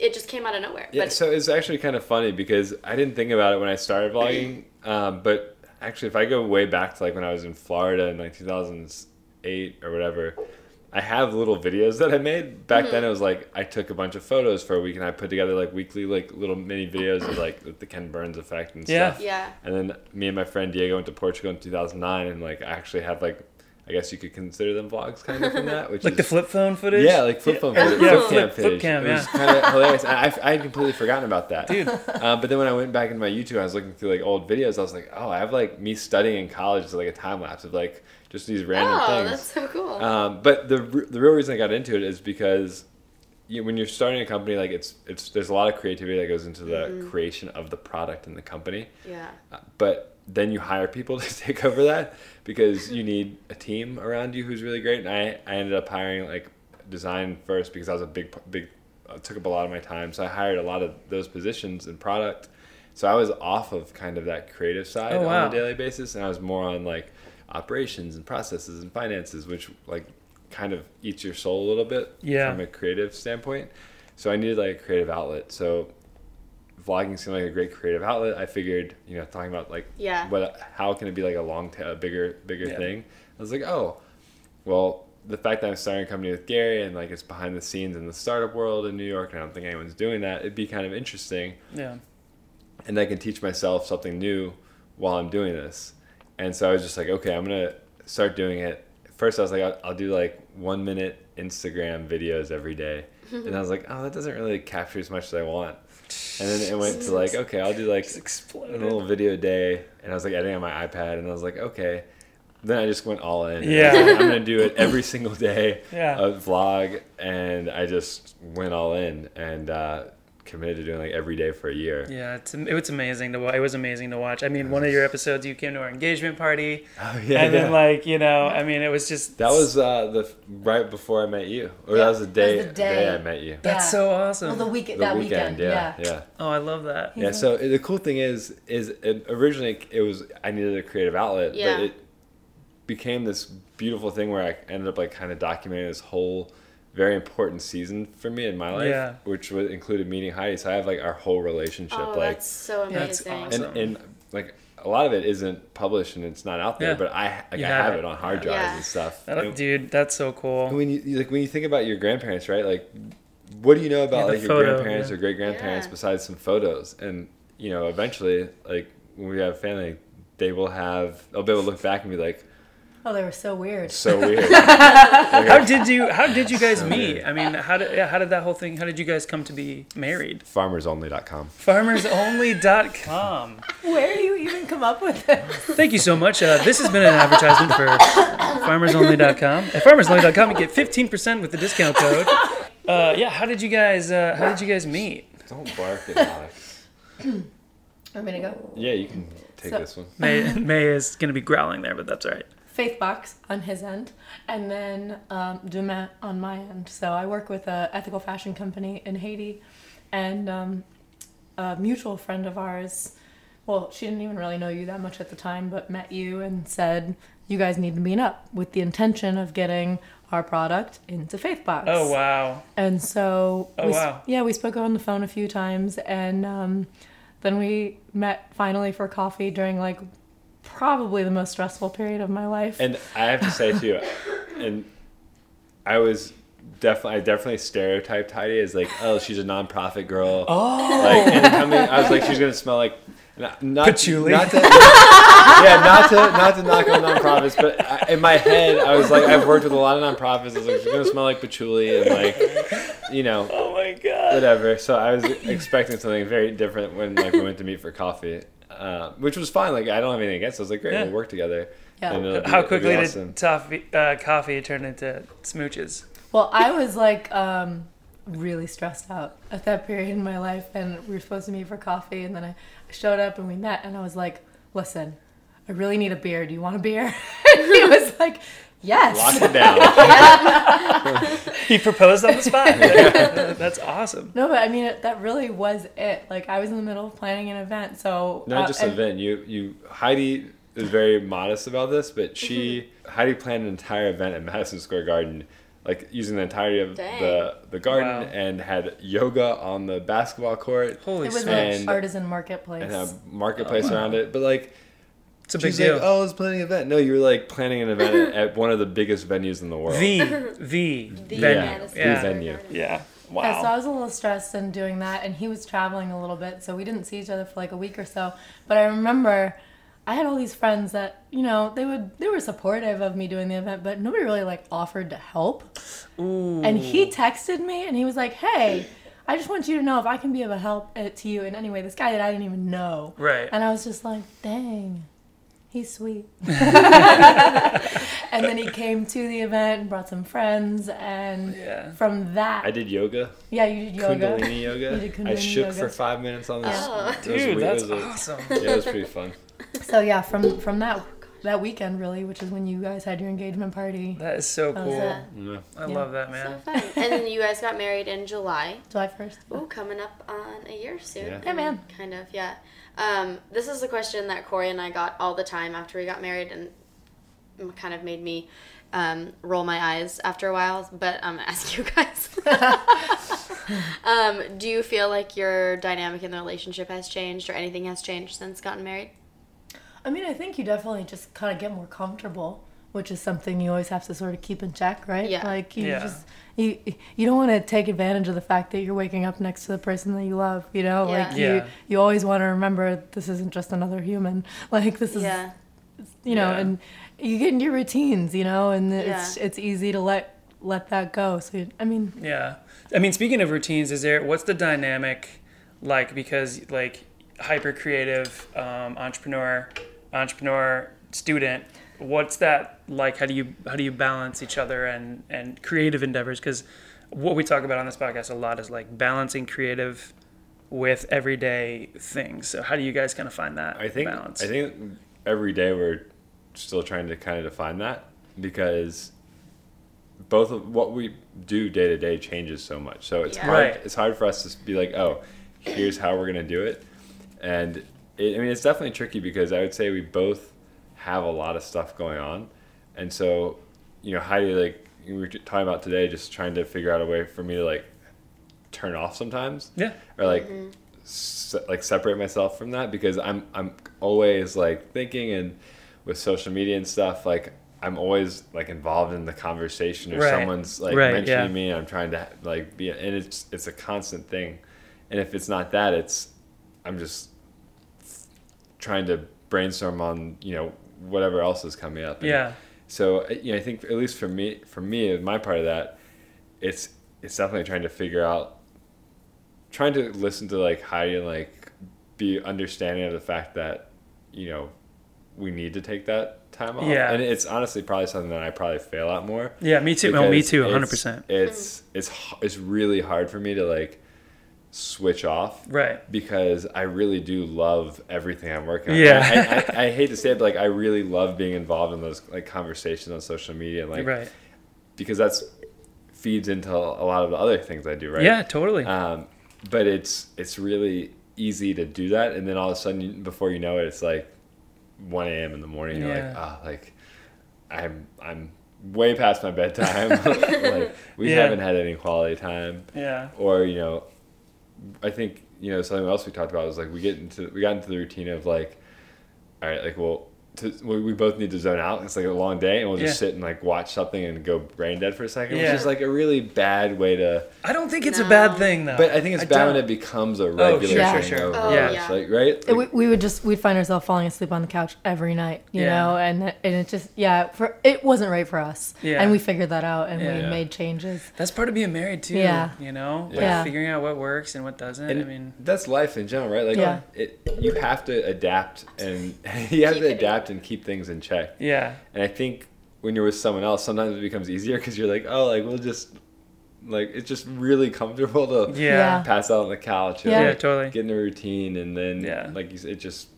it just came out of nowhere. Yeah, but so it's actually kind of funny because I didn't think about it when I started vlogging. Um, but actually, if I go way back to like when I was in Florida in like 2008 or whatever, I have little videos that I made. Back Mm-hmm. then, it was like I took a bunch of photos for a week and I put together like weekly like little mini videos of like with the Ken Burns effect and Yeah. stuff. yeah, And then me and my friend Diego went to Portugal in 2009 and like I actually had like I guess you could consider them vlogs kind of from that, which Like is the flip phone footage. yeah, like flip phone footage. Yeah, flip, flip- cam flip footage. cam, It was kind of hilarious. I, I, I had completely forgotten about that. Dude. Um, but then when I went back into my YouTube, I was looking through like old videos. I was like, oh, I have like me studying in college, so like a time lapse of like just these random oh, things. that's so cool. Um, but the the real reason I got into it is because you, when you're starting a company, like it's it's there's a lot of creativity that goes into the Mm-hmm. creation of the product and the company. yeah, Uh, but then you hire people to take over that because you need a team around you who's really great. And I, I ended up hiring like design first because I was a big big uh, took up a lot of my time. So I hired a lot of those positions in product. So I was off of kind of that creative side Oh, wow. on a daily basis, and I was more on like operations and processes and finances, which like kind of eats your soul a little bit Yeah. from a creative standpoint. So I needed like a creative outlet. So vlogging seemed like a great creative outlet. I figured, you know, talking about like Yeah. what how can it be like a long tail, a bigger bigger Yeah. thing. I was like, oh, well, the fact that I'm starting a company with Gary and like it's behind the scenes in the startup world in New York, and I don't think anyone's doing that. It'd be kind of interesting, Yeah. and I can teach myself something new while I'm doing this. And so I was just like, okay, I'm gonna start doing it. First, I was like, I'll, I'll do like one minute Instagram videos every day, and I was like, oh, that doesn't really capture as much as I want. And then it went to like, okay, I'll do like a little video day, and I was like editing on my iPad, and I was like, okay. Then I just went all in. Yeah. Like, I'm gonna do it every single day, Yeah. a vlog, and I just went all in and uh, committed to doing like every day for a year. Yeah, it's it was amazing to watch. It was amazing to watch. I mean, one of your episodes, you came to our engagement party, Oh yeah, and then like you know, I mean, it was just that was uh, the right before I met you, or Yeah, that was the day, was the day. day. I met you. that's Yeah. so awesome. Well, the week The that weekend, yeah, yeah. yeah. oh, I love that. Yeah, so the cool thing is, is it, originally it was I needed a creative outlet, Yeah. but it became this beautiful thing where I ended up like kind of documenting this whole very important season for me in my life, Yeah. which was included meeting Heidi. So I have like our whole relationship, oh, like that's so That's amazing. awesome. and and like a lot of it isn't published and it's not out there, Yeah. but I like You I have have it. it on hard drives Yeah. and stuff. That- And dude, that's so cool. when you you- like when you think about your grandparents, right? Like, what do you know about Yeah, the like your photo, grandparents yeah. or great grandparents Yeah. besides some photos? And you know, eventually, like when we have family, they will have they'll be able to look back and be like, Oh, they were so weird. so weird. How did you How did you guys So meet? weird. I mean, how did yeah, how did that whole thing? How did you guys come to be married? Farmersonly.com. Farmersonly.com. Where do you even come up with this? Thank you so much. Uh, this has been an advertisement for farmersonly.com. At farmersonly.com, you get 15% with the discount code. Uh, yeah, how did you guys uh, How did you guys meet? Don't bark at Alex. Want me to go? Yeah, you can take So- this one. May May is gonna be growling there, but that's all right. Faith Box on his end, and then um, Deux Mains on my end. So I work with a ethical fashion company in Haiti, and um, a mutual friend of ours. Well, she didn't even really know you that much at the time, but met you and said you guys need to meet up with the intention of getting our product into Faith Box. Oh wow. And so, Oh, we, wow. yeah, we spoke on the phone a few times, and um, then we met finally for coffee during like probably the most stressful period of my life. And I have to say too, and I was definitely I definitely stereotyped Heidi as like, oh, she's a nonprofit girl. Oh. Like and coming, I was like, she's gonna smell like not, not Patchouli. Not to, yeah, not to not to knock on nonprofits, but I, in my head, I was like, I've worked with a lot of nonprofits. I was like, she's gonna smell like patchouli and like, you know, Oh my god. whatever. So I was expecting something very different when like we went to meet for coffee, uh, which was fine. Like I don't have anything against. it. I was like, great, Yeah. we'll work together. Yeah. And be- How be quickly awesome. did toffee, uh, coffee turn into smooches? Well, I was like um, really stressed out at that period in my life, and we were supposed to meet for coffee, and then I showed up and we met, and I was like, "Listen, I really need a beer. Do you want a beer?" and he was like, "Yes." Lock it down. He proposed on the spot. That's awesome. No, but I mean it, that really was it. Like I was in the middle of planning an event, so Not uh, just an event. You you Heidi is very modest about this, but she Mm-hmm. Heidi planned an entire event at Madison Square Garden, like using the entirety of Dang. the the garden, Wow. and had yoga on the basketball court Holy It was an artisan marketplace. and a marketplace Oh, wow. around it. But like It's a big she's deal. like, oh, I was planning an event. No, you were like planning an event at, at one of the biggest venues in the world. the the The venue. Madison Yeah. Square venue. Garden. Yeah. Yeah, so I was a little stressed in doing that, and he was traveling a little bit, so we didn't see each other for like a week or so. But I remember I had all these friends that you know they would they were supportive of me doing the event, but nobody really like offered to help. Ooh. And he texted me, and he was like, "Hey." I just want you to know if I can be of a help uh, to you in any way. This guy that I didn't even know. Right. And I was just like, dang, he's sweet. and then he came to the event and brought some friends. And Yeah. from that, I did yoga, yeah, you did yoga. Kundalini yoga. You did I shook yoga. for five minutes on this. Oh. it was Dude, weird. that's it was a- awesome. yeah, it was pretty fun. So yeah, from from that that weekend really, which is when you guys had your engagement party, That is so That was cool. Yeah. I Yeah. love that, So man. fun. And then you guys got married in July. July first. Ooh, coming up on a year soon. Yeah. Yeah, man. Kind of, yeah. Um, this is a question that Corey and I got all the time after we got married, and kind of made me um, roll my eyes after a while. But I'm gonna ask you guys. um, do you feel like your dynamic in the relationship has changed, or anything has changed since gotten married? I mean, I think you definitely just kind of get more comfortable, which is something you always have to sort of keep in check, right? Yeah. Like you Yeah. just you you don't want to take advantage of the fact that you're waking up next to the person that you love. You know, Yeah. like you Yeah. you always want to remember this isn't just another human. Like this is Yeah. you know, Yeah. and you get into your routines, you know, and it's Yeah. it's easy to let let that go. So I mean, Yeah. I mean, speaking of routines, is there what's the dynamic like? Because like hyper creative um, entrepreneur, entrepreneur student. What's that like? How do you how do you balance each other and and creative endeavors? Because what we talk about on this podcast a lot is like balancing creative with everyday things. So how do you guys kind of find that I think balance? I think every day we're still trying to kind of define that because both of what we do day to day changes so much. So it's Yeah. hard. Right. It's hard for us to be like, oh, here's how we're gonna do it, and it, I mean it's definitely tricky because I would say we both have a lot of stuff going on, and so you know Heidi like we were talking about today, just trying to figure out a way for me to like turn off sometimes yeah. or like mm-hmm. se- like separate myself from that because I'm I'm always like thinking and with social media and stuff like I'm always like involved in the conversation or Right. someone's like Right, mentioning yeah. me and I'm trying to like be and it's it's a constant thing and if it's not that it's I'm just trying to brainstorm on you know whatever else is coming up And Yeah. so you know I think at least for me for me my part of that it's it's definitely trying to figure out trying to listen to like Heidi and like be understanding of the fact that you know we need to take that time off. Yeah. and it's honestly probably something that I probably fail at more. Yeah, me too. No, me too. 100%. It's it's it's really hard for me to like switch off Right. because I really do love everything I'm working on. Yeah. I, I, I hate to say it, but like I really love being involved in those like conversations on social media, like right. because that's feeds into a lot of the other things I do, right? Yeah, totally. Um, but it's it's really easy to do that, and then all of a sudden, before you know it, it's like 1 a.m. in the morning. yeah. You're like, ah, like I'm I'm way past my bedtime. like we Yeah. haven't had any quality time, yeah. or you know, I think you know something else we talked about was like we get into we got into the routine of like, all right, like well. To, we, we both need to zone out. It's like a long day, and we'll just Yeah. sit and like watch something and go brain dead for a second, Yeah. which is like a really bad way to I don't think it's a bad thing though. but I think it's bad when don't. it becomes a oh, regular sure, sure, thing sure. over Oh, yeah. yeah. Like, right? we, Like, we would just we'd find ourselves falling asleep on the couch every night you Yeah. know and and it just yeah for it wasn't right for us Yeah. and we figured that out and Yeah. we Yeah. made changes That's part of being married too. Yeah. You know, like Yeah. figuring out what works and what doesn't. and I mean, that's life in general, right? Like, Yeah. it, you have to adapt and you have Keep to it in. Adapt and keep things in check. yeah, And I think when you're with someone else, sometimes it becomes easier because you're like, oh, like we'll just like it's just really comfortable to yeah, Yeah. pass out on the couch. and, Yeah. yeah, totally. Get in a routine, and then Yeah. like you said, it just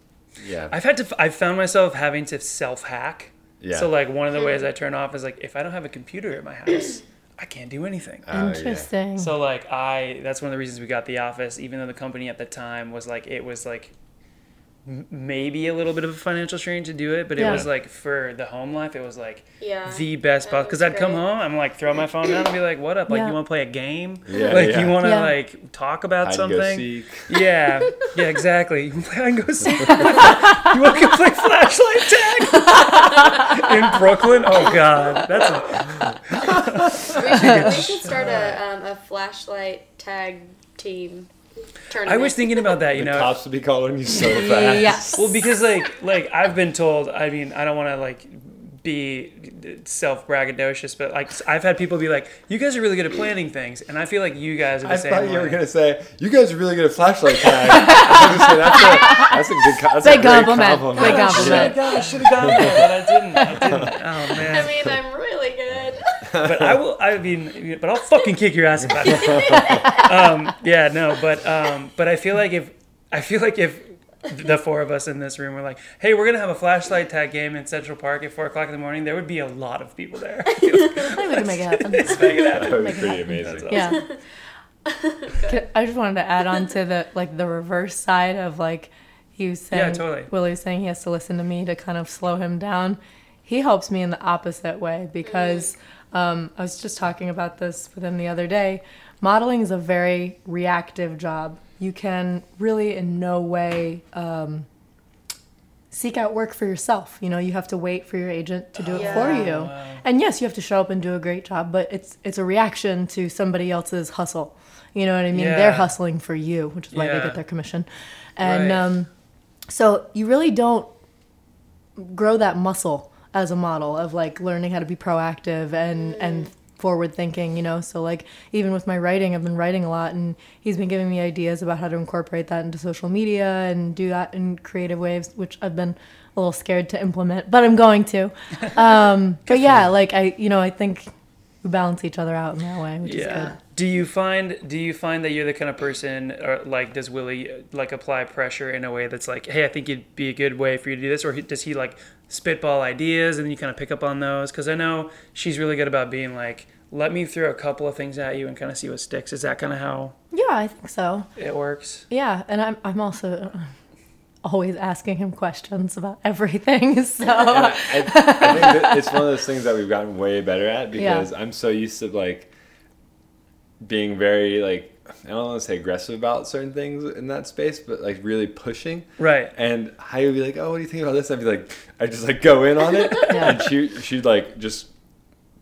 yeah. I've had to. I've found myself having to self hack. Yeah. So like one of the ways I turn off is like if I don't have a computer at my house, I can't do anything. Oh, interesting So like I, that's one of the reasons we got the office. Even though the company at the time was like it was like m- maybe a little bit of a financial strain to do it, but it Yeah. was like for the home life, it was like Yeah. the best That part. Because I'd come home, I'm like throw my phone down and be like, "What up? Like Yeah. you want to play a game? Yeah, like yeah. you want to Yeah. like talk about Hide and go something? Yeah, yeah, exactly. You play hide and go seek. you want to play flashlight tag in Brooklyn? Oh God, that's a, we, should, we should start a, um, a flashlight tag team I was thinking about that. You the know, cops would be calling you so fast. yes Well, because like like I've been told. I mean, I don't want to like be self braggadocious, but like I've had people be like, "You guys are really good at planning things," and I feel like you guys are the I same I thought you way. were gonna say you guys are really good at flashlight tag. I was gonna say, that's a that's a good co- that's Big a great compliment. compliment. Big oh, I should compliment. have gone. I should have gone there, but I didn't. I didn't. Oh man. I mean, I'm really good. But I will. I mean, but I'll fucking kick your ass about it. um, yeah, no, but um, but I feel like if I feel like if the four of us in this room were like, "Hey, we're gonna have a flashlight tag game in Central Park at four o'clock in the morning," there would be a lot of people there. I think we can make it happen Let's make it happen. That would be pretty amazing. That's yeah I just wanted to add on to the like the reverse side of like he was saying Yeah, totally. Willie was saying he has to listen to me to kind of slow him down. He helps me in the opposite way because um, I was just talking about this with him the other day. Modeling is a very reactive job. You can really in no way um, seek out work for yourself. You know, you have to wait for your agent to do it for Yeah. you. And yes, you have to show up and do a great job, but it's it's a reaction to somebody else's hustle. You know what I mean? Yeah. They're hustling for you, which is why they get their commission. And Right. um, so you really don't grow that muscle as a model of like learning how to be proactive and and forward thinking you know? So like even with my writing i've been writing a lot and he's been giving me ideas about how to incorporate that into social media and do that in creative ways which i've been a little scared to implement but i'm going to. Um but yeah like i you know i think we balance each other out in that way which is good Do you find do you find that you're the kind of person or like does Willie like apply pressure in a way that's like, hey, I think it'd be a good way for you to do this, or does he like spitball ideas and then you kind of pick up on those? Because I know she's really good about being like, let me throw a couple of things at you and kind of see what sticks. Is that kind of how yeah i think so it works? Yeah, and I'm I'm also always asking him questions about everything. So I, I, I think that it's one of those things that we've gotten way better at because I'm so used to like being very like I don't want to say aggressive about certain things in that space, but like really pushing. Right. And Heidi would be like, "Oh, what do you think about this?" I'd be like, I just like go in on it, Yeah. and she she'd like just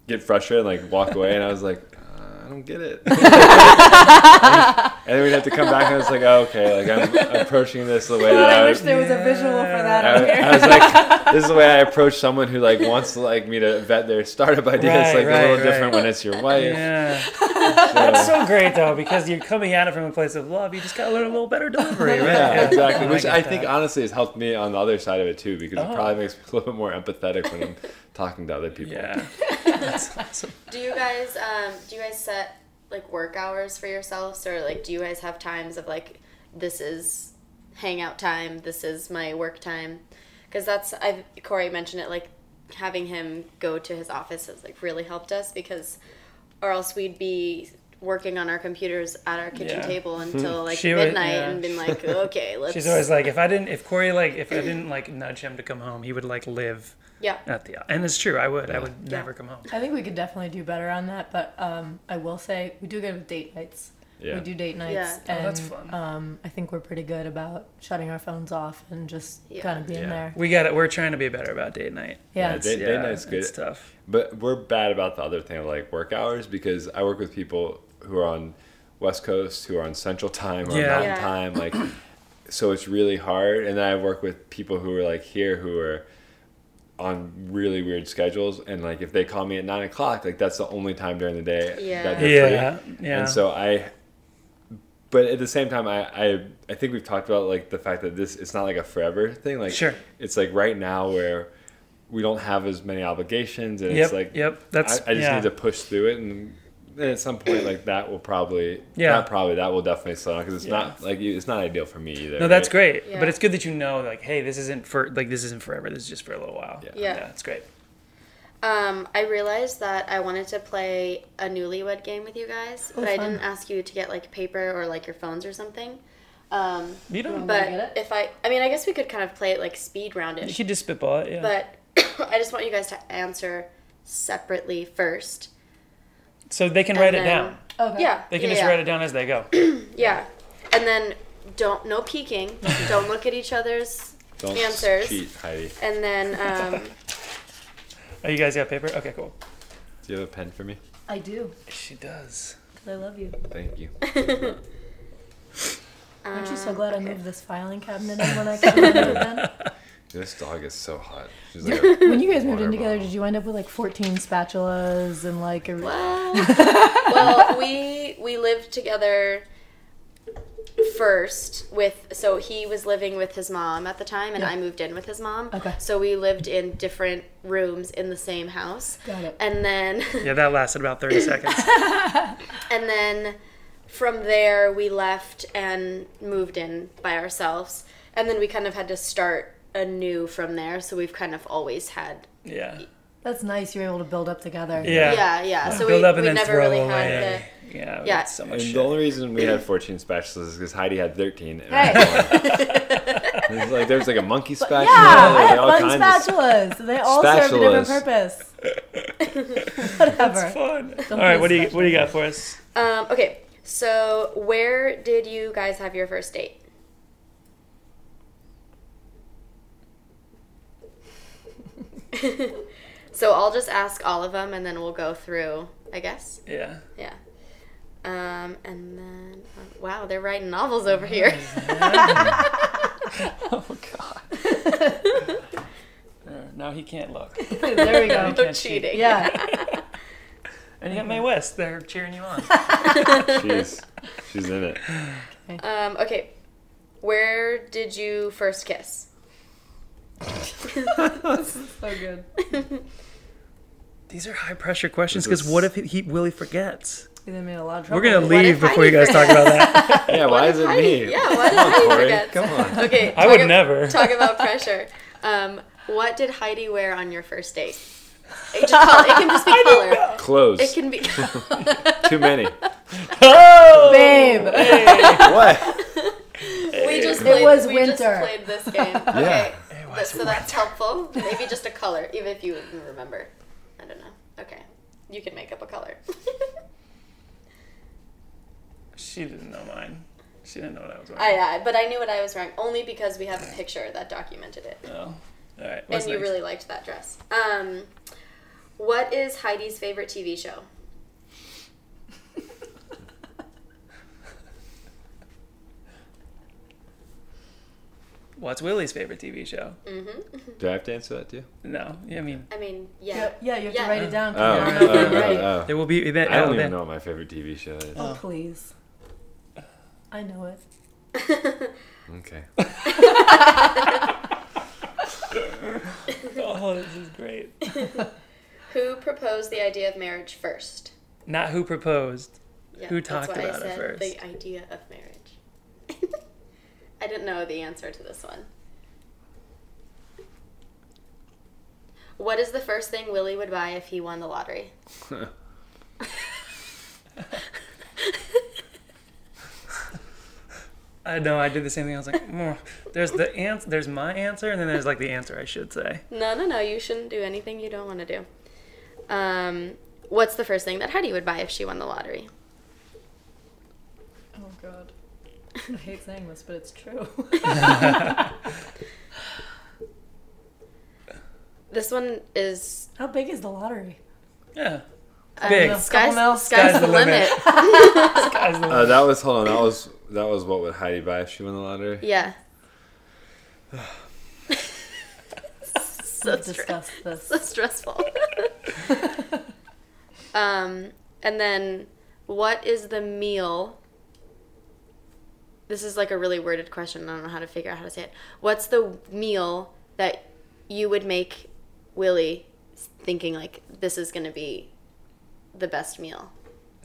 get frustrated and like walk away, and I was like, uh, I don't get it. and then we'd have to come back, and I was like, oh, okay, like I'm approaching this the way that I I was. wish there was a visual for that. I, here. I was like, this is the way I approach someone who like wants like me to vet their startup idea. Right, it's like right, a little right. different when it's your wife. Yeah. So- That's so great though, because you're coming at it from a place of love. You just gotta learn a little better delivery, right? Yeah, exactly. Which get I think that. honestly has helped me on the other side of it too, because Oh. it probably makes me a little bit more empathetic when I'm talking to other people. Yeah. That's awesome. Do you guys um do you guys set like work hours for yourselves or like do you guys have times of like this is hangout time, this is my work time? Cuz that's I Corey mentioned it like having him go to his office has like really helped us because or else we'd be working on our computers at our kitchen Yeah. table until like She would- midnight yeah. and been like okay, let's She's always like, if I didn't, if Corey like, if I didn't like nudge him to come home, he would like live Yeah. at the. And it's true, I would. I would Yeah. never come home. I think we could definitely do better on that, but um, I will say we do good with date nights. Yeah. We do date nights, Yeah. Oh, and that's fun. Um, I think we're pretty good about shutting our phones off and just Yeah. kind of being Yeah. there. We got it. We're trying to be better about date night. Yeah, Yeah, it's- date- date night's good. It's tough. But we're bad about the other thing of like work hours because I work with people who are on West Coast, who are on Central Time or Yeah. Mountain Yeah. Time, like so it's really hard. And then I work with people who are like here who are on really weird schedules and like if they call me at nine o'clock, like that's the only time during the day Yeah. that they're Yeah, yeah. And so I but at the same time I, I I think we've talked about like the fact that this it's not like a forever thing. Like Sure. it's like right now where we don't have as many obligations and Yep. it's like yep. That's. I, I just yeah. need to push through it, and then at some point, like that will probably, Yeah. not probably, that will definitely slow down because it's Yeah. not like it's not ideal for me either. No, that's right? great. Yeah. But it's good that you know, like, hey, this isn't for like this isn't forever. This is just for a little while. Yeah. Yeah. Yeah, it's great. Um, I realized that I wanted to play a newlywed game with you guys, but I didn't ask you to get like paper or like your phones or something. Um, You don't. Wanna but get it? if I, I mean, I guess we could kind of play it like speed You roundish. could just spitball it. Yeah. But I just want you guys to answer separately first. so they can and write it down. Okay. Yeah, They can yeah, just yeah. write it down as they go. Yeah, and then don't no peeking. don't look at each other's Don't answers. cheat, Heidi. And then um, Oh, you guys got paper? Okay, cool. Do you have a pen for me? I do. She does. Because I love you. Thank you. Aren't you so um, glad I moved this filing cabinet in when I came in then? This dog is so hot. She's like a, When you guys moved in together, bottle. did you end up with like 14 spatulas and like a Well, well, we we lived together first with so he was living with his mom at the time and Yeah. I moved in with his mom. Okay. So we lived in different rooms in the same house. Got it. And then Yeah, that lasted about 30 seconds. and then from there we left and moved in by ourselves. And then we kind of had to start anew from there. So we've kind of always had Yeah. That's nice. You're able to build up together. Yeah. yeah, yeah. So Build we, up and we then never throw really away. had Yeah. Yeah. that's So and much the only reason we had 14 spatulas is because Heidi had 13. And Right. There's like there's like a monkey spatula. Yeah, I had all fun kinds of- spatulas. They all served a different purpose. Whatever. That's fun. All Don't right, what do you what do you got for us? Um, okay, so where did you guys have your first date? so I'll just ask all of them and then we'll go through, I guess. Yeah. Yeah. Um, and then, uh, wow, they're writing novels over here. Oh god. There, now he can't look. there we go. no cheating. Yeah. And you got Mae West there cheering you on. She's she's in it. Um, okay, where did you first kiss? This is so good. These are high pressure questions because what if he, he Willie forgets? You made me a lot of We're gonna leave before you Heidi guys talk about that. Yeah, why is it Heidi- me? Yeah, why did Come on, Heidi Corey. forget? Come on. Okay, I would ab- never. Talk about pressure. Um, what did Heidi wear on your first date? It, just it can just be color. Clothes. It can be. Too many. Oh, Babe. What? we just It was we just winter. played this game. Okay, It But- was so that's helpful. Maybe just a color, even if you remember. I don't know. Okay, you can make up a color. She didn't know mine. She didn't know what I was wearing. I, uh, but I knew what I was wearing only because we have a picture that documented it. oh. All right. And What's you next? really liked that dress. Um, what is Heidi's favorite TV show? What's Willie's favorite TV show? Do I have to answer that too? No. Yeah, I mean, I mean, Yeah, yeah. yeah, you have Yeah. to write it down. Oh, you oh, don't know if oh, oh. there will be. That, I don't oh, even there- know what my favorite TV show is. Oh, please. I know it. Okay. Oh, this is great. Who proposed the idea of marriage first? Not who proposed. Yeah, Who that's talked why I about it said first? The idea of marriage. I didn't know the answer to this one. What is the first thing Willie would buy if he won the lottery? I know. I did the same thing. I was like, "Mm, there's the answer. There's my answer, and then there's like the answer I should say. No, no, no. You shouldn't do anything you don't want to do. Um, what's the first thing that Heidi would buy if she won the lottery? Oh god. I hate saying this, but it's true. This one is How big is the lottery? Yeah. uh, Big. Couple Sky's, mil? sky's, the limit. Guys, the- Uh, that was hold on. That was that was what would Heidi buy if she won the lottery? yeah. so, We've stre- this. so stressful. um, and then, what is the meal? This is like a really worded question. I don't know how to figure out how to say it. What's the meal that you would make Willie thinking like this is gonna be the best meal?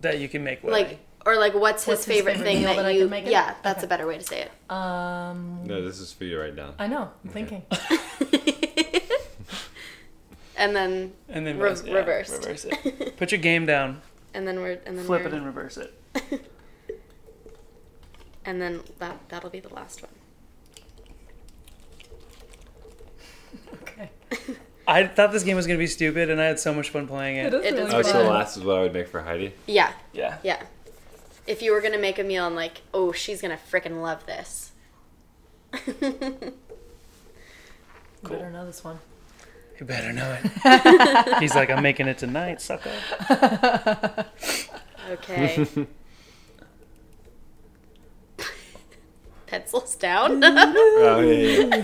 that you can make. Willie. Like or like what's, What's his his favorite, favorite thing meal that, that I you could make it? Yeah, that's Okay. a better way to say it. Um, No, this is for you right now. I know. I'm thinking. and then and then Re- yeah, reversed. reverse it. Put your game down. and then we're and then Flip we're, it and reverse it. and then that that'll be the last one. Okay. I thought this game was gonna be stupid, and I had so much fun playing it. It is It really is Oh, so the last is what I would make for Heidi. Yeah, Yeah. yeah. If you were gonna make a meal and like, oh, she's gonna frickin' love this. Cool. Better know this one. You better know it. He's like, I'm making it tonight, sucker. Okay. Pencils down. Oh yeah, yeah.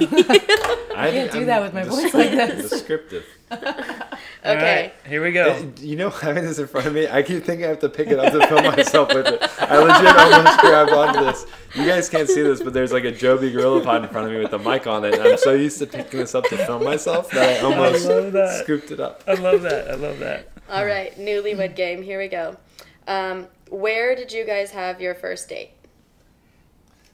I can't do that with my voice like this. Descriptive. All okay. right, here we go. You know, having this in front of me, I keep thinking I have to pick it up to film myself with it. I legit almost grabbed onto this. You guys can't see this, but there's like a Joby GorillaPod in front of me with the mic on it, and I'm so used to picking this up to film myself that I almost love that. scooped it up. I love that. I love that. All right. Newlywed game. Here we go. Um, where did you guys have your first date?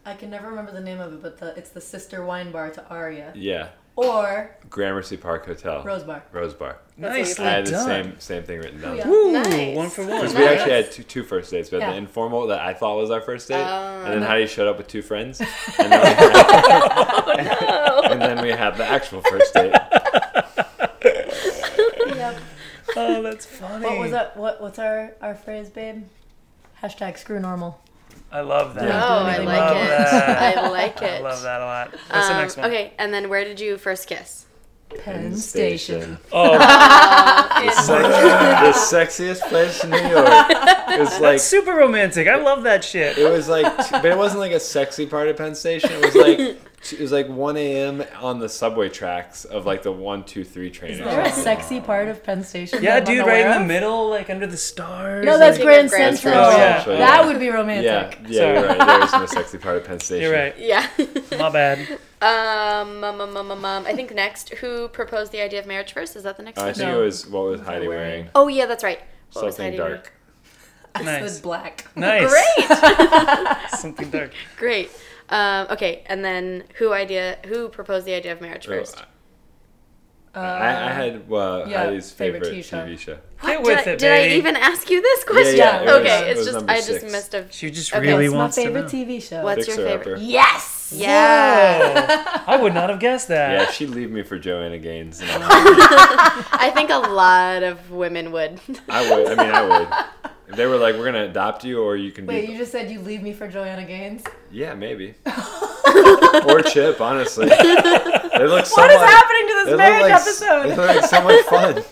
I can never remember the name of it, but the, it's the Sister Wine Bar to Aria. Yeah, Or Gramercy Park Hotel, Rose Bar. Rose Bar. That's what Nicely I had the done. same same thing written down. Oh, yeah. Woo, Nice. one for one. Because one. we actually had two, two first dates. We had Yeah. the informal that I thought was our first date, Oh, and then no. Heidi showed up with two friends, and then, we had, oh, and then we had the actual first date. Yep. Oh, that's funny. What was that? What What's our our phrase, babe? Hashtag screw normal. I love that. Oh, I I like love it. that. I like it. I love that a lot. What's the Um, next one? Okay, and then where did you first kiss? Penn Station. Oh, The, sex- the sexiest place in New York. It was like that's super romantic. I love that shit. it was like, but it wasn't like a sexy part of Penn Station. It was like it was like 1 a.m. on the subway tracks of like the one, two, three train. Is or there a sexy part of Penn Station? Yeah, dude, right in the middle, like under the stars. No, that's like- Grand Grand Central. Central, yeah. That Yeah. would be romantic. Yeah, yeah, Sorry. you're right. There is no sexy part of Penn Station. You're right. Yeah. My bad. um, um, um, um, um, um, I think next, who proposed the idea of marriage first? Is that the next Uh, I one? think No. it was what was Heidi wearing? wearing? Oh yeah, that's right. What was Something Heidi wearing? dark. I Nice. said black. Nice. Great. Something dark. Great. Um, okay, and then who idea? Who proposed the idea of marriage Oh, first? Uh, I, I had uh, yeah, Heidi's favorite favorite, TV show. TV show. Get Did, with I, did I even ask you this question? yeah, it was- okay, it it's was just number I just missed a. have. She just Okay. really What's my wants to favorite know. TV show? What's Fixer your favorite? Upper. Yes. Yeah. I would not have guessed that. Yeah, she'd leave me for Joanna Gaines. I think a lot of women would. I would. I mean, I would. If they were like, "We're gonna adopt you, or you can Wait, be," you just said you leave me for Joanna Gaines. yeah, maybe. or Chip, honestly. They look so What is much- happening to this they marriage like episode? They look like so much fun.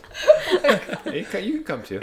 you, can, you can come too.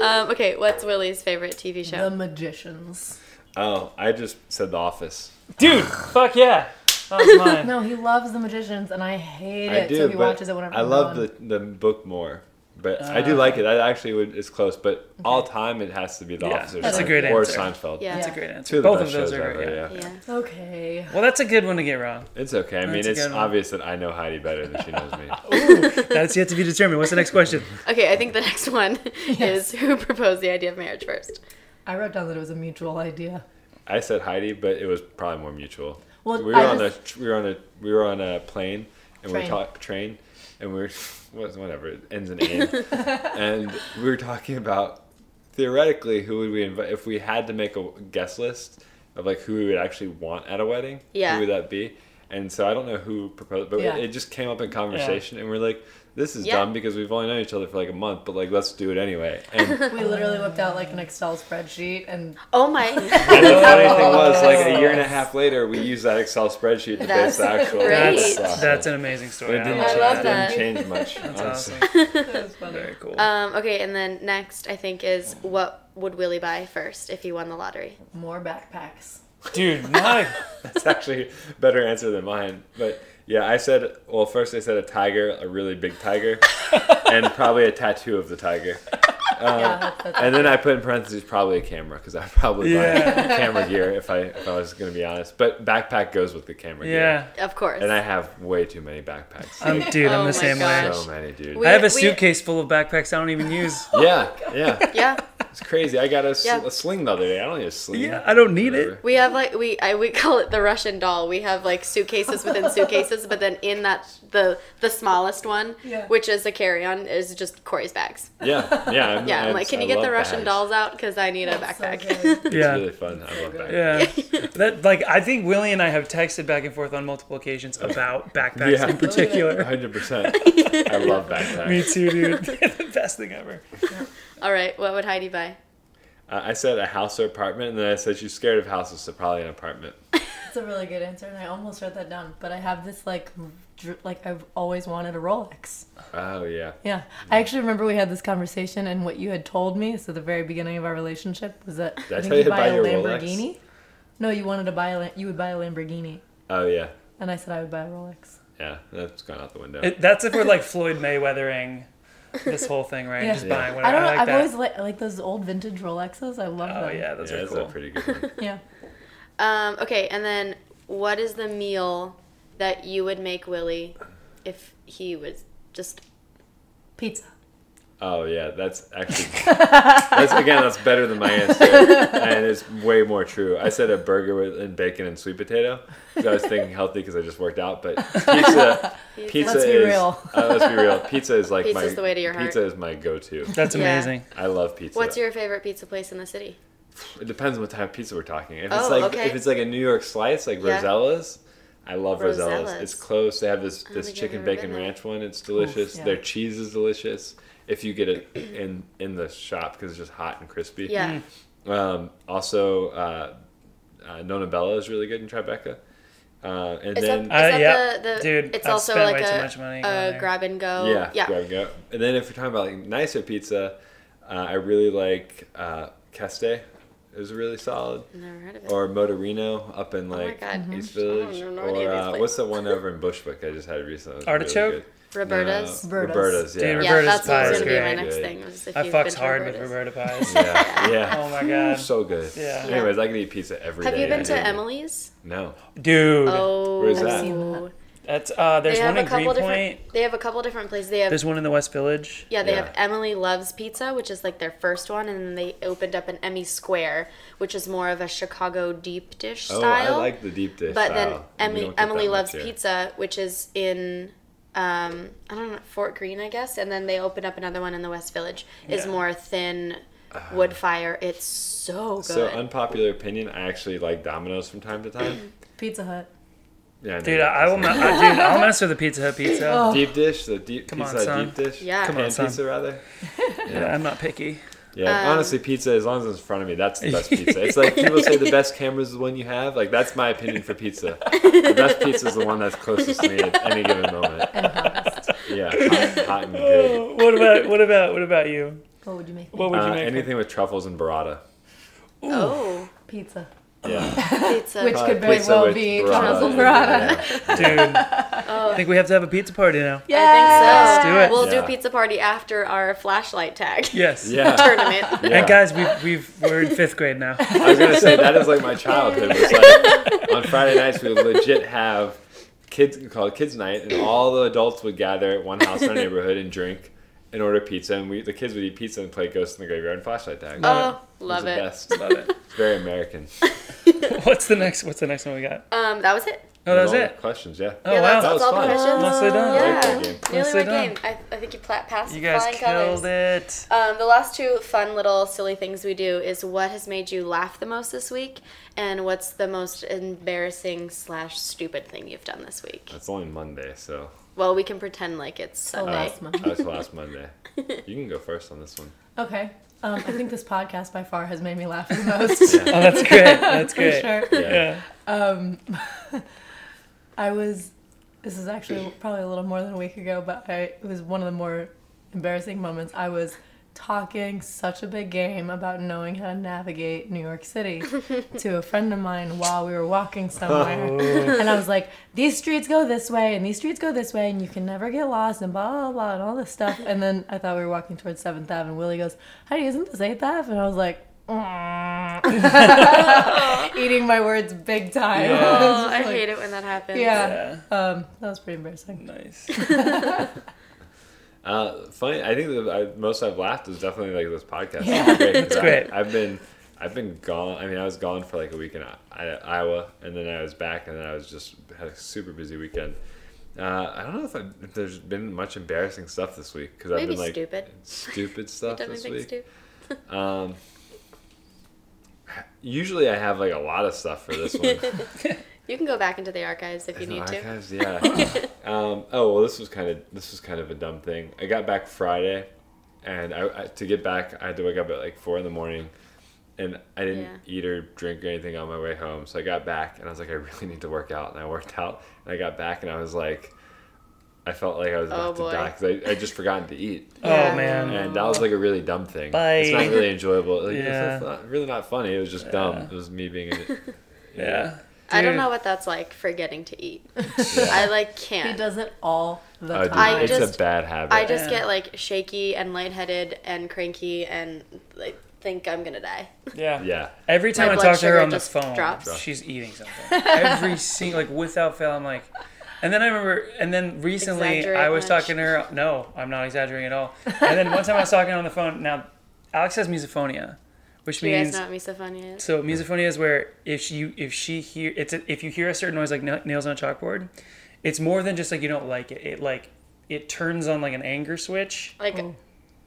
Um, okay, what's Willie's favorite TV show? The Magicians. Oh, I just said The Office. Dude, fuck yeah. That was mine. No, he loves The Magicians, and I hate I it. do, so he but watches it whenever I love the the book more. But I do uh, like it. I actually would. It's close, but all time it has to be The Yeah, Office or, that's a Seinfeld- great or answer. Seinfeld. Yeah. That's a great answer. Two of the Both best of those shows are ever. great. Yeah. yeah. yeah. Okay. Well, that's a good one to get wrong. It's okay. I mean, That's it's good one. obvious that I know Heidi better than she knows me. That's yet to be determined. What's the next question? Okay, I think the next one Yes. is who proposed the idea of marriage first. I wrote down that it was a mutual idea. I said Heidi, but it was probably more mutual. Well, we were I on just- a we were on a we were on a plane and we Train. were talking train and we were what- whatever it ends in an and we were talking about theoretically who would we invite if we had to make a guest list of like who we would actually want at a wedding. Yeah. Who would that be? And so I don't know who proposed, but Yeah. it just came up in conversation, and we're like, "This is Yeah. dumb because we've only known each other for like a month, but like let's do it anyway." And We literally whipped out like an Excel spreadsheet, and Oh my! And the funny thing was, like a year and a half later, we used that Excel spreadsheet to That's base the actual. great. That's that's an amazing But story. it didn't, I I change, love it that. didn't change much. That's honestly. awesome. that was funny. Very cool. Um, okay, and then next I think is what would Willie buy first if he won the lottery? More backpacks. Dude, my That's actually a better answer than mine. But yeah, I said, well, first I said a tiger, a really big tiger, and probably a tattoo of the tiger. Uh, yeah, that's, that's And then I put in parentheses probably a camera because I'd probably Yeah. buy camera gear if I if I was going to be honest. But backpack goes with the camera yeah. gear. Of course. And I have way too many backpacks. I'm dude. I'm Oh the same gosh. way. so many, dude. We- I have a we- suitcase full of backpacks I don't even use. yeah, yeah. yeah, It's crazy. I got a, s- Yeah. a sling the other day. I don't need a sling. Yeah, I don't need it. We have like we I, we call it the Russian doll. We have like suitcases within suitcases, but then in that the the smallest one, Yeah. which is a carry on, is just Corey's bags. Yeah, yeah. I'm, Yeah, I'm like, can I you get the Russian bags. dolls out because I need a so backpack. good. It's Yeah. really fun. I love bags. Yeah, that like I think Willie and I have texted back and forth on multiple occasions about backpacks Yeah. in particular. 100%. I love backpacks. Me too, dude. The best thing ever. All right, what would Heidi buy? Uh, I said a house or apartment, and then I said she's scared of houses, so probably an apartment. That's a really good answer, and I almost wrote that down. But I have this like, dr- like I've always wanted a Rolex. Oh, yeah. Yeah, I actually remember we had this conversation, and what you had told me, so the very beginning of our relationship was that I I tell think you you'd to buy buy a your Rolex? Lamborghini. No, you wanted to buy a Lam- you would buy a Lamborghini, Oh, yeah. and I said I would buy a Rolex. Yeah, that's gone out the window. It, that's if we're like Floyd Mayweathering this whole thing, right? Yeah. Just Yeah. buying whatever. I don't know. like I've that. always li- like those old vintage Rolexes. I love Oh them. yeah, those yeah, are that's cool. a pretty good one. Yeah. Um, okay, and then what is the meal that you would make Willie if he was just Pizza. Oh, yeah, that's actually, that's again, that's better than my answer, and it's way more true. I said a burger with and bacon and sweet potato. 'cause I was thinking healthy because I just worked out, but pizza, pizza Let's be is, real. uh, let's be real. Pizza is like Pizza's my the way to your heart. pizza is my go-to. That's Yeah. amazing. I love pizza. What's your favorite pizza place in the city? It depends on what type of pizza we're talking. If it's Oh, like okay. if it's like a New York slice, like Yeah. Rosella's, I love Rosella's. Rosella's. It's close. They have this this think I've chicken ever bacon there. ranch one. It's delicious. yeah. Their cheese is delicious. If you get it in in the shop because it's just hot and crispy. Yeah. Um, also, uh, uh, Nona Bella is really good in Tribeca. Uh, and Is then that, is Uh, that yeah. the, the Dude, it's I've also spent like way too a, much money a grab and go. yeah, yeah. grab and go. And then if you're talking about like nicer pizza, uh, I really like uh, Keste. Is really solid. Never heard of it. or Motorino up in Oh my like God. East I don't Village, know any of or these uh, what's the one over in Bushwick I just had recently? It was really Artichoke? good. Roberta's. No, Roberta's. Roberta's, yeah. Dude, yeah, Roberta's that's what pie was gonna be my next Good. thing. Was if I you've been fucks to hard with Roberta's. Roberta pies. yeah, yeah. Oh my god. So good. Yeah. Anyways, I can eat pizza every day. Have you been to. Emily's? No. Dude, Oh, Where's that? I've that. that's uh. There's they have one a in couple Greenpoint. different. They have a couple different places. They have There's one in the West Village. Yeah, they Yeah. have Emily Loves Pizza, which is like their first one, and then they opened up an Emmy Squared, which is more of a Chicago deep dish style. Oh, style. I like the deep dish but style. then We Emily Emily Loves. Pizza, which is in um, I don't know Fort Greene, I guess, and then they opened up another one in the West Village. Is Yeah. more thin wood fire. It's so good. So unpopular opinion, I actually like Domino's from time to time. Pizza Hut. Yeah, I Dude. I, I will. Me- I, dude, I'll mess with the Pizza Hut pizza. Oh. deep dish, the deep Come pizza on, Hut son. deep dish. Yeah. Come on, son. pizza rather. Yeah, I'm not picky. Yeah, Um, honestly, pizza as long as it's in front of me, that's the best pizza. It's like people say the best camera is the one you have. Like that's my opinion for pizza. The best pizza is the one that's closest to me at any given moment. And hottest. Yeah, hot, hot and good. Oh, what about what about what about you? What would you make? What would you Uh, make? anything with truffles and burrata. Oh, Pizza. Yeah, pizza. Which Probably could very pizza well be burrata. truffle burrata. Yeah. Dude, Oh. I think we have to have a pizza party now. Yeah. I think so. Let's do it. We'll Yeah. do pizza party after our flashlight tag Yes. Yeah. tournament. Yeah. And guys, we've we've we're in fifth grade now. I was gonna say that is like my childhood. It like on Friday nights we would legit have kids called kids night, and all the adults would gather at one house in our neighborhood and drink and order pizza, and we the kids would eat pizza and play Ghost in the Graveyard and flashlight tag. Oh, It was love the it. Best. Love it. It's very American. What's the next? What's the next one we got? Um, that was it. Oh, that was it. Questions, yeah. Oh yeah, wow. that's, That was all the fun. questions. Nicely done. Yeah, Very good game. nearly Nicely done. game. I, I think you pla- passed You guys killed colors. it. Um, the last two fun little silly things we do is what has made you laugh the most this week, and what's the most embarrassing slash stupid thing you've done this week. That's only Monday, so Well, we can pretend like it's Oh, Sunday. last month. that last Monday. You can go first on this one. Okay. Um, I think this podcast by far has made me laugh the most. Yeah. Oh, that's great. That's For great. sure. Yeah. Yeah. Um, I was. This is actually probably a little more than a week ago, but I, it was one of the more embarrassing moments. I was talking such a big game about knowing how to navigate New York City to a friend of mine while we were walking somewhere. Oh. And I was like, these streets go this way, and these streets go this way, and you can never get lost, and blah, blah, blah, and all this stuff. And then I thought we were walking towards 7th Ave, and Willie goes, Heidi, isn't this 8th Ave? And I was like, "Mm." eating my words big time. Yeah. Oh, I hate it when that happens. Yeah. Yeah. Um, that was pretty embarrassing. Nice. Uh, funny. I think the I, most I've laughed is definitely like this podcast. Yeah. It's great. I-. I've been, I've been gone. I mean, I was gone for like a week in I- Iowa, and then I was back, and then I was just had a super busy weekend. Uh, I don't know if, I, if there's been much embarrassing stuff this week because I've been like stupid. stupid stuff this week. stupid? Um, usually I have like a lot of stuff for this one. You can go back into the archives if you In the need to. archives, yeah. um, oh well, this was kind of this was kind of a dumb thing. I got back Friday, and I, I to get back I had to wake up at like four in the morning, and I didn't Yeah. eat or drink or anything on my way home. So I got back and I was like, I really need to work out, and I worked out. And I got back and I was like, I felt like I was Oh, about to boy. die because I I just forgotten to eat. Yeah. Oh man. And that was like a really dumb thing. Bye. It's not really enjoyable. Like, Yeah. It's not, really not funny. It was just dumb. It was me being. An, Yeah. I don't know what that's like forgetting to eat. Yeah. I like can't. He does it all the Oh, dude, time. I it's just- a bad habit. I just Yeah. get like shaky and lightheaded and cranky and like think I'm gonna die. Yeah. yeah. Every time My I talk to her on the phone, drops. she's eating something. Every single, like without fail, I'm like, and then I remember, and then recently Exaggerate I was much? talking to her. No, I'm not exaggerating at all. And then one time I was talking on the phone. Now, Alex has misophonia, which Do you guys means know what misophonia is? so misophonia is where if she if she hear it's a, if you hear a certain noise like nails on a chalkboard, it's more than just like you don't like it. It like it turns on like an anger switch. Like, Oh.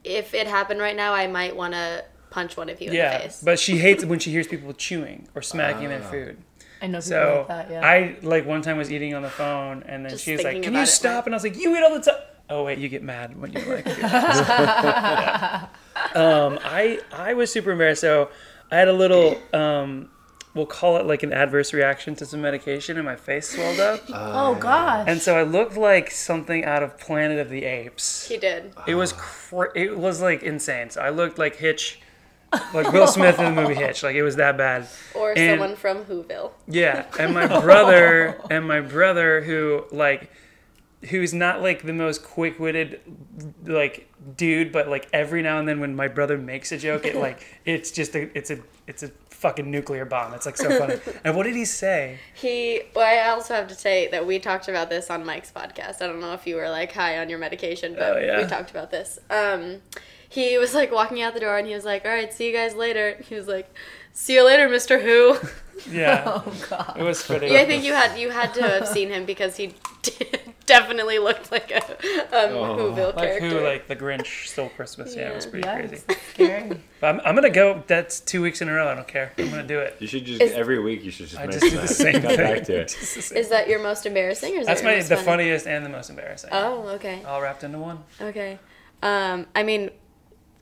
if it happened right now, I might want to punch one of you in the Yeah, face. but she hates it when she hears people chewing or smacking their Ah. food. I know So like that, yeah. I like one time was eating on the phone and then Just she was like, "Can you about it, stop?" like- And I was like, "You eat all the time." Oh wait, you get mad when you like. Yeah. Um, I I was super embarrassed. So I had a little, um, we'll call it like an adverse reaction to some medication, and my face swelled up, oh gosh. and so I looked like something out of Planet of the Apes. he did. It was cra- it was like insane. So I looked like Hitch. Like Will Smith in the movie Hitch, like it was that bad. Or And- someone from Whoville. Yeah, and my brother and my brother who like who's not like the most quick-witted like dude, but like every now and then when my brother makes a joke, it like it's just a it's a it's a fucking nuclear bomb. It's like so funny. And what did he say? He. Well, I also have to say that we talked about this on Mike's podcast. I don't know if you were like high on your medication, but Oh, yeah. we talked about this. Um, he was like walking out the door and he was like, "All right, see you guys later." He was like, "See you later, Mister Who." Yeah, oh god. it was pretty. yeah, I think you had you had to have seen him because he definitely looked like a um, Oh. Whoville like character. who like the Grinch stole Christmas. Yeah, it was pretty Yeah, crazy. scary. But I'm, I'm gonna go. That's two weeks in a row. I don't care. I'm gonna do it. You should just Is- every week. You should just I just do the that. same Come thing. back to it. Just the same- Is that your most embarrassing, or is That's that my most the funny? funniest and the most embarrassing. Oh, okay. All wrapped into one. Okay. Um, I mean,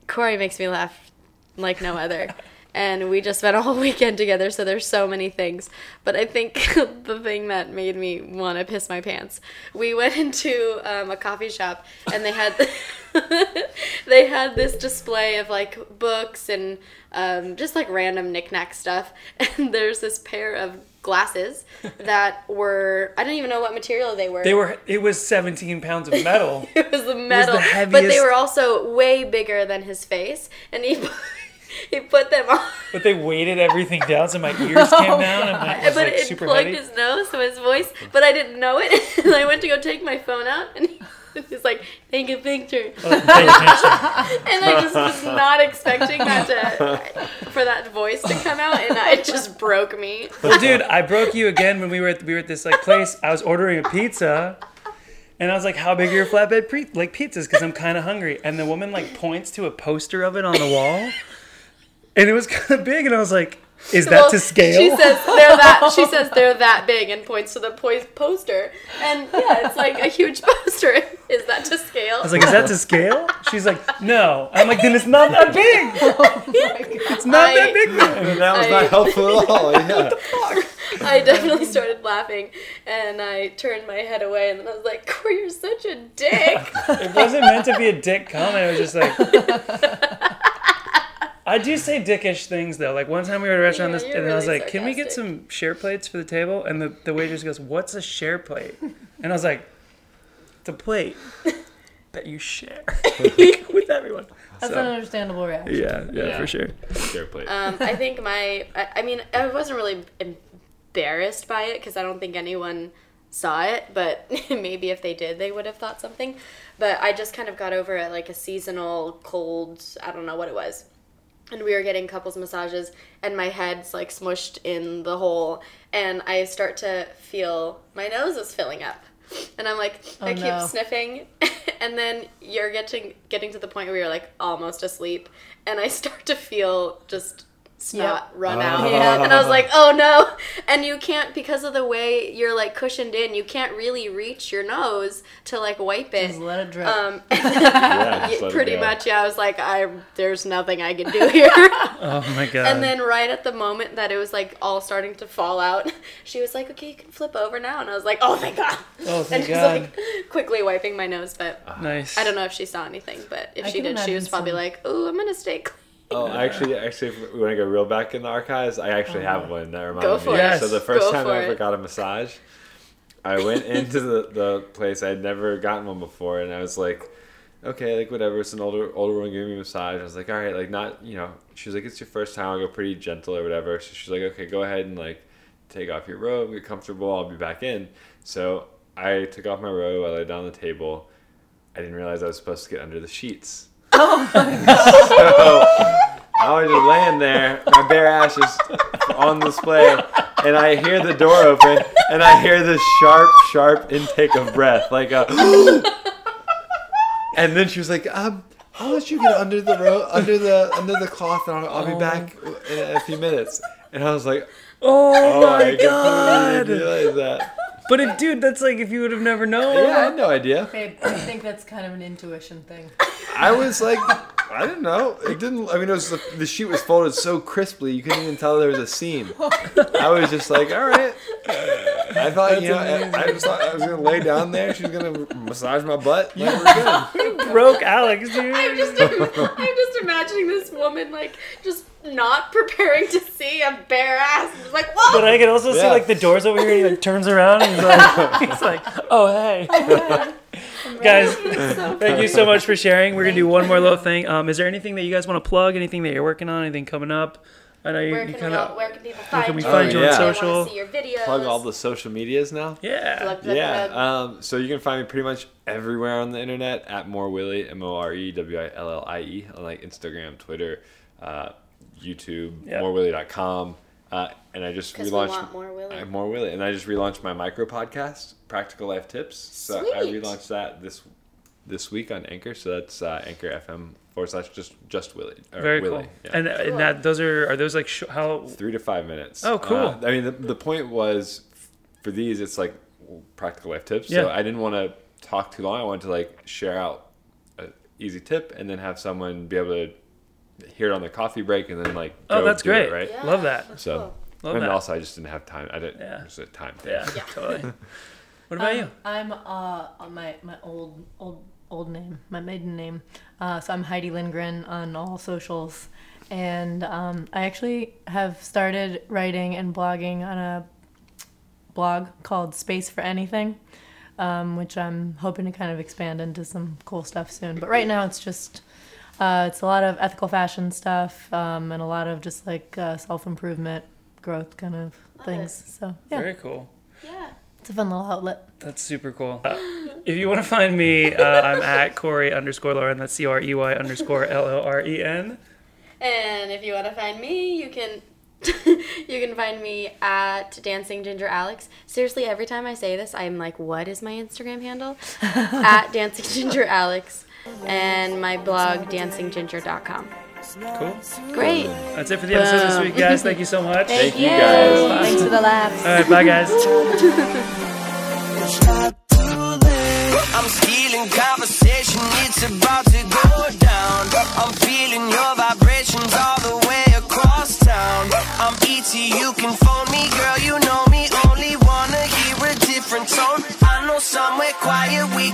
Corey makes me laugh like no other. And we just spent a whole weekend together, so there's so many things. But I think the thing that made me want to piss my pants, we went into um, a coffee shop and they had they had this display of like books and um, just like random knickknack stuff. And there's this pair of glasses that were I don't even know what material they were. They were. It was 17 pounds of metal. it was the metal, but they were also way bigger than his face, and he he put them on. But they weighted everything down, so my ears came down, and my, it was but like it plugged heavy. his nose, so his voice. But I didn't know it, and I went to go take my phone out, and he, he's like, "Take a picture," Oh, and I just was not expecting that to for that voice to come out, and it just broke me. Well, dude, I broke you again when we were at we were at this like place. I was ordering a pizza, and I was like, "How big are your flatbed pre- like pizzas?" Because I'm kind of hungry. And the woman like points to a poster of it on the wall, and it was kind of big. And I was like, "Is that Well, to scale?" She says they're that. She says they're that big and points to the po- poster, and yeah, it's like a huge poster. Is that to scale? I was like, "Is that to scale?" She's like, "No." I'm like, "Then it's not that big. Oh it's not I- that big." Then. And that was I- not helpful at all. Yeah. I definitely started laughing, and I turned my head away, and then I was like, "Corey, you're such a dick." It wasn't meant to be a dick comment. It was just like. I do say dickish things though. Like one time we were at a restaurant Yeah, this, you're and I was really like, "Can we get some share plates for the table?" And the, the waitress goes, "What's a share plate?" And I was like, "It's a plate that you share with everyone." That's So, an understandable reaction. yeah, yeah, Yeah. for sure. Share plate. um, I think my, I, I mean, I wasn't really embarrassed by it because I don't think anyone saw it, but maybe if they did, they would have thought something. But I just kind of got over it like a seasonal cold, I don't know what it was. And we were getting couples massages, and my head's like smushed in the hole, and I start to feel my nose is filling up. And I'm like, oh, I Oh, keep no. sniffing, and then you're getting getting to the point where you're like almost asleep, and I start to feel just snot Yep. run out, Yeah. and I was like, oh no! And you can't because of the way you're like cushioned in, you can't really reach your nose to like wipe it. Just let it drip. Um, yeah, just yeah, let it pretty go. much, yeah. I was like, I there's nothing I can do here. Oh my god. And then right at the moment that it was like all starting to fall out, she was like, "Okay, you can flip over now." And I was like, "Oh thank God!" Oh, thank and just God. like quickly wiping my nose, but nice. I don't know if she saw anything. But if I she did, she was probably some- like, "Oh, I'm gonna stay clean." Oh, actually, actually, if we want to go real back in the archives, I actually have oh. one that reminded Go me. for it. So the first Go time I ever it. got a massage, I went into the, the place. I had never gotten one before, and I was like, okay, like whatever. It's an older older woman giving me a massage. I was like, all right, like not you know. She was like, it's your first time. I'll go pretty gentle or whatever. So she's like, okay, go ahead and like take off your robe, get comfortable. I'll be back in. So I took off my robe. I laid down on the table. I didn't realize I was supposed to get under the sheets. so I was just laying there, my bare ass is on display, and I hear the door open, and I hear this sharp, sharp intake of breath, like a. and then she was like, um, "I'll let you get under the ro- under the under the cloth, and I'll, I'll be back in a few minutes." And I was like, oh, "Oh my I god. completely realize that." But if, dude, that's like if you would have never known. Yeah, I had no idea. Babe, I think that's kind of an intuition thing. I was like, I didn't know. It didn't. I mean, it was the, the sheet was folded so crisply you couldn't even tell there was a seam. I was just like, all right. I thought, you know, I, I just thought I was gonna lay down there. She's gonna massage my butt. Like, we're good. Broke Alex, dude. I'm just, I'm just imagining this woman like just not preparing to see a bare ass. Just like, whoa! But I can also see like the doors over here. He like turns around and he's like, he's like, "Oh hey, guys, thank you so much for sharing. We're gonna do one more little thing. Um, is there anything that you guys want to plug? Anything that you're working on? Anything coming up? I know you, where you can kind we of where can people find can we you? find you on social? wanna see your videos. Plug all the social medias now. yeah. Plug, plug, Yeah. plug. Um, so you can find me pretty much everywhere on the internet at More Willie M O R E W I L L I E on like Instagram, Twitter, uh, YouTube, Yep. morewillie.com. Uh, and I just 'Cause we relaunched want More Willie. I'm More Willie, and I just relaunched my micro podcast, Practical Life Tips. So I relaunched that this this week on Anchor. So that's uh, Anchor FM forward slash just just Willie. Very Willie, cool. yeah. And, and that those are are those like sh- how? three to five minutes. Oh, cool. Uh, I mean, the, the point was for these, it's like practical life tips. Yeah. So I didn't want to talk too long. I wanted to like share out an easy tip and then have someone be able to hear it on the coffee break and then like Oh, go that's do it, great. right? Yeah, Love that. that's So cool. Love and that. also I just didn't have time. I didn't. Yeah. It was a time thing. Yeah, totally. What about you? I'm uh on my my old old old name, my maiden name. Uh, so I'm Heidi Lindgren on all socials, and um, I actually have started writing and blogging on a blog called Space for Anything, um, which I'm hoping to kind of expand into some cool stuff soon. But right now it's just. Uh, it's a lot of ethical fashion stuff um, and a lot of just like uh, self improvement, growth kind of Love things. it. So yeah, Very cool. Yeah. it's a fun little outlet. That's super cool. Uh, if you want to find me, uh, I'm at Corey underscore Loren. That's C R E Y underscore L O R E N. And if you want to find me, you can you can find me at Dancing Ginger Alex. Seriously, every time I say this, I'm like, what is my Instagram handle? at Dancing Ginger Alex. And my blog, dancingginger.com. Cool. Great. That's it for the episode this week, guys. Thank you so much. Thank you guys. Thanks for the laughs. All right, bye, guys. I'm stealing conversation, it's about to go down. I'm feeling your vibrations all the way across town. I'm ET, you can phone me, girl, you know me. Only wanna hear a different tone. I know somewhere quiet we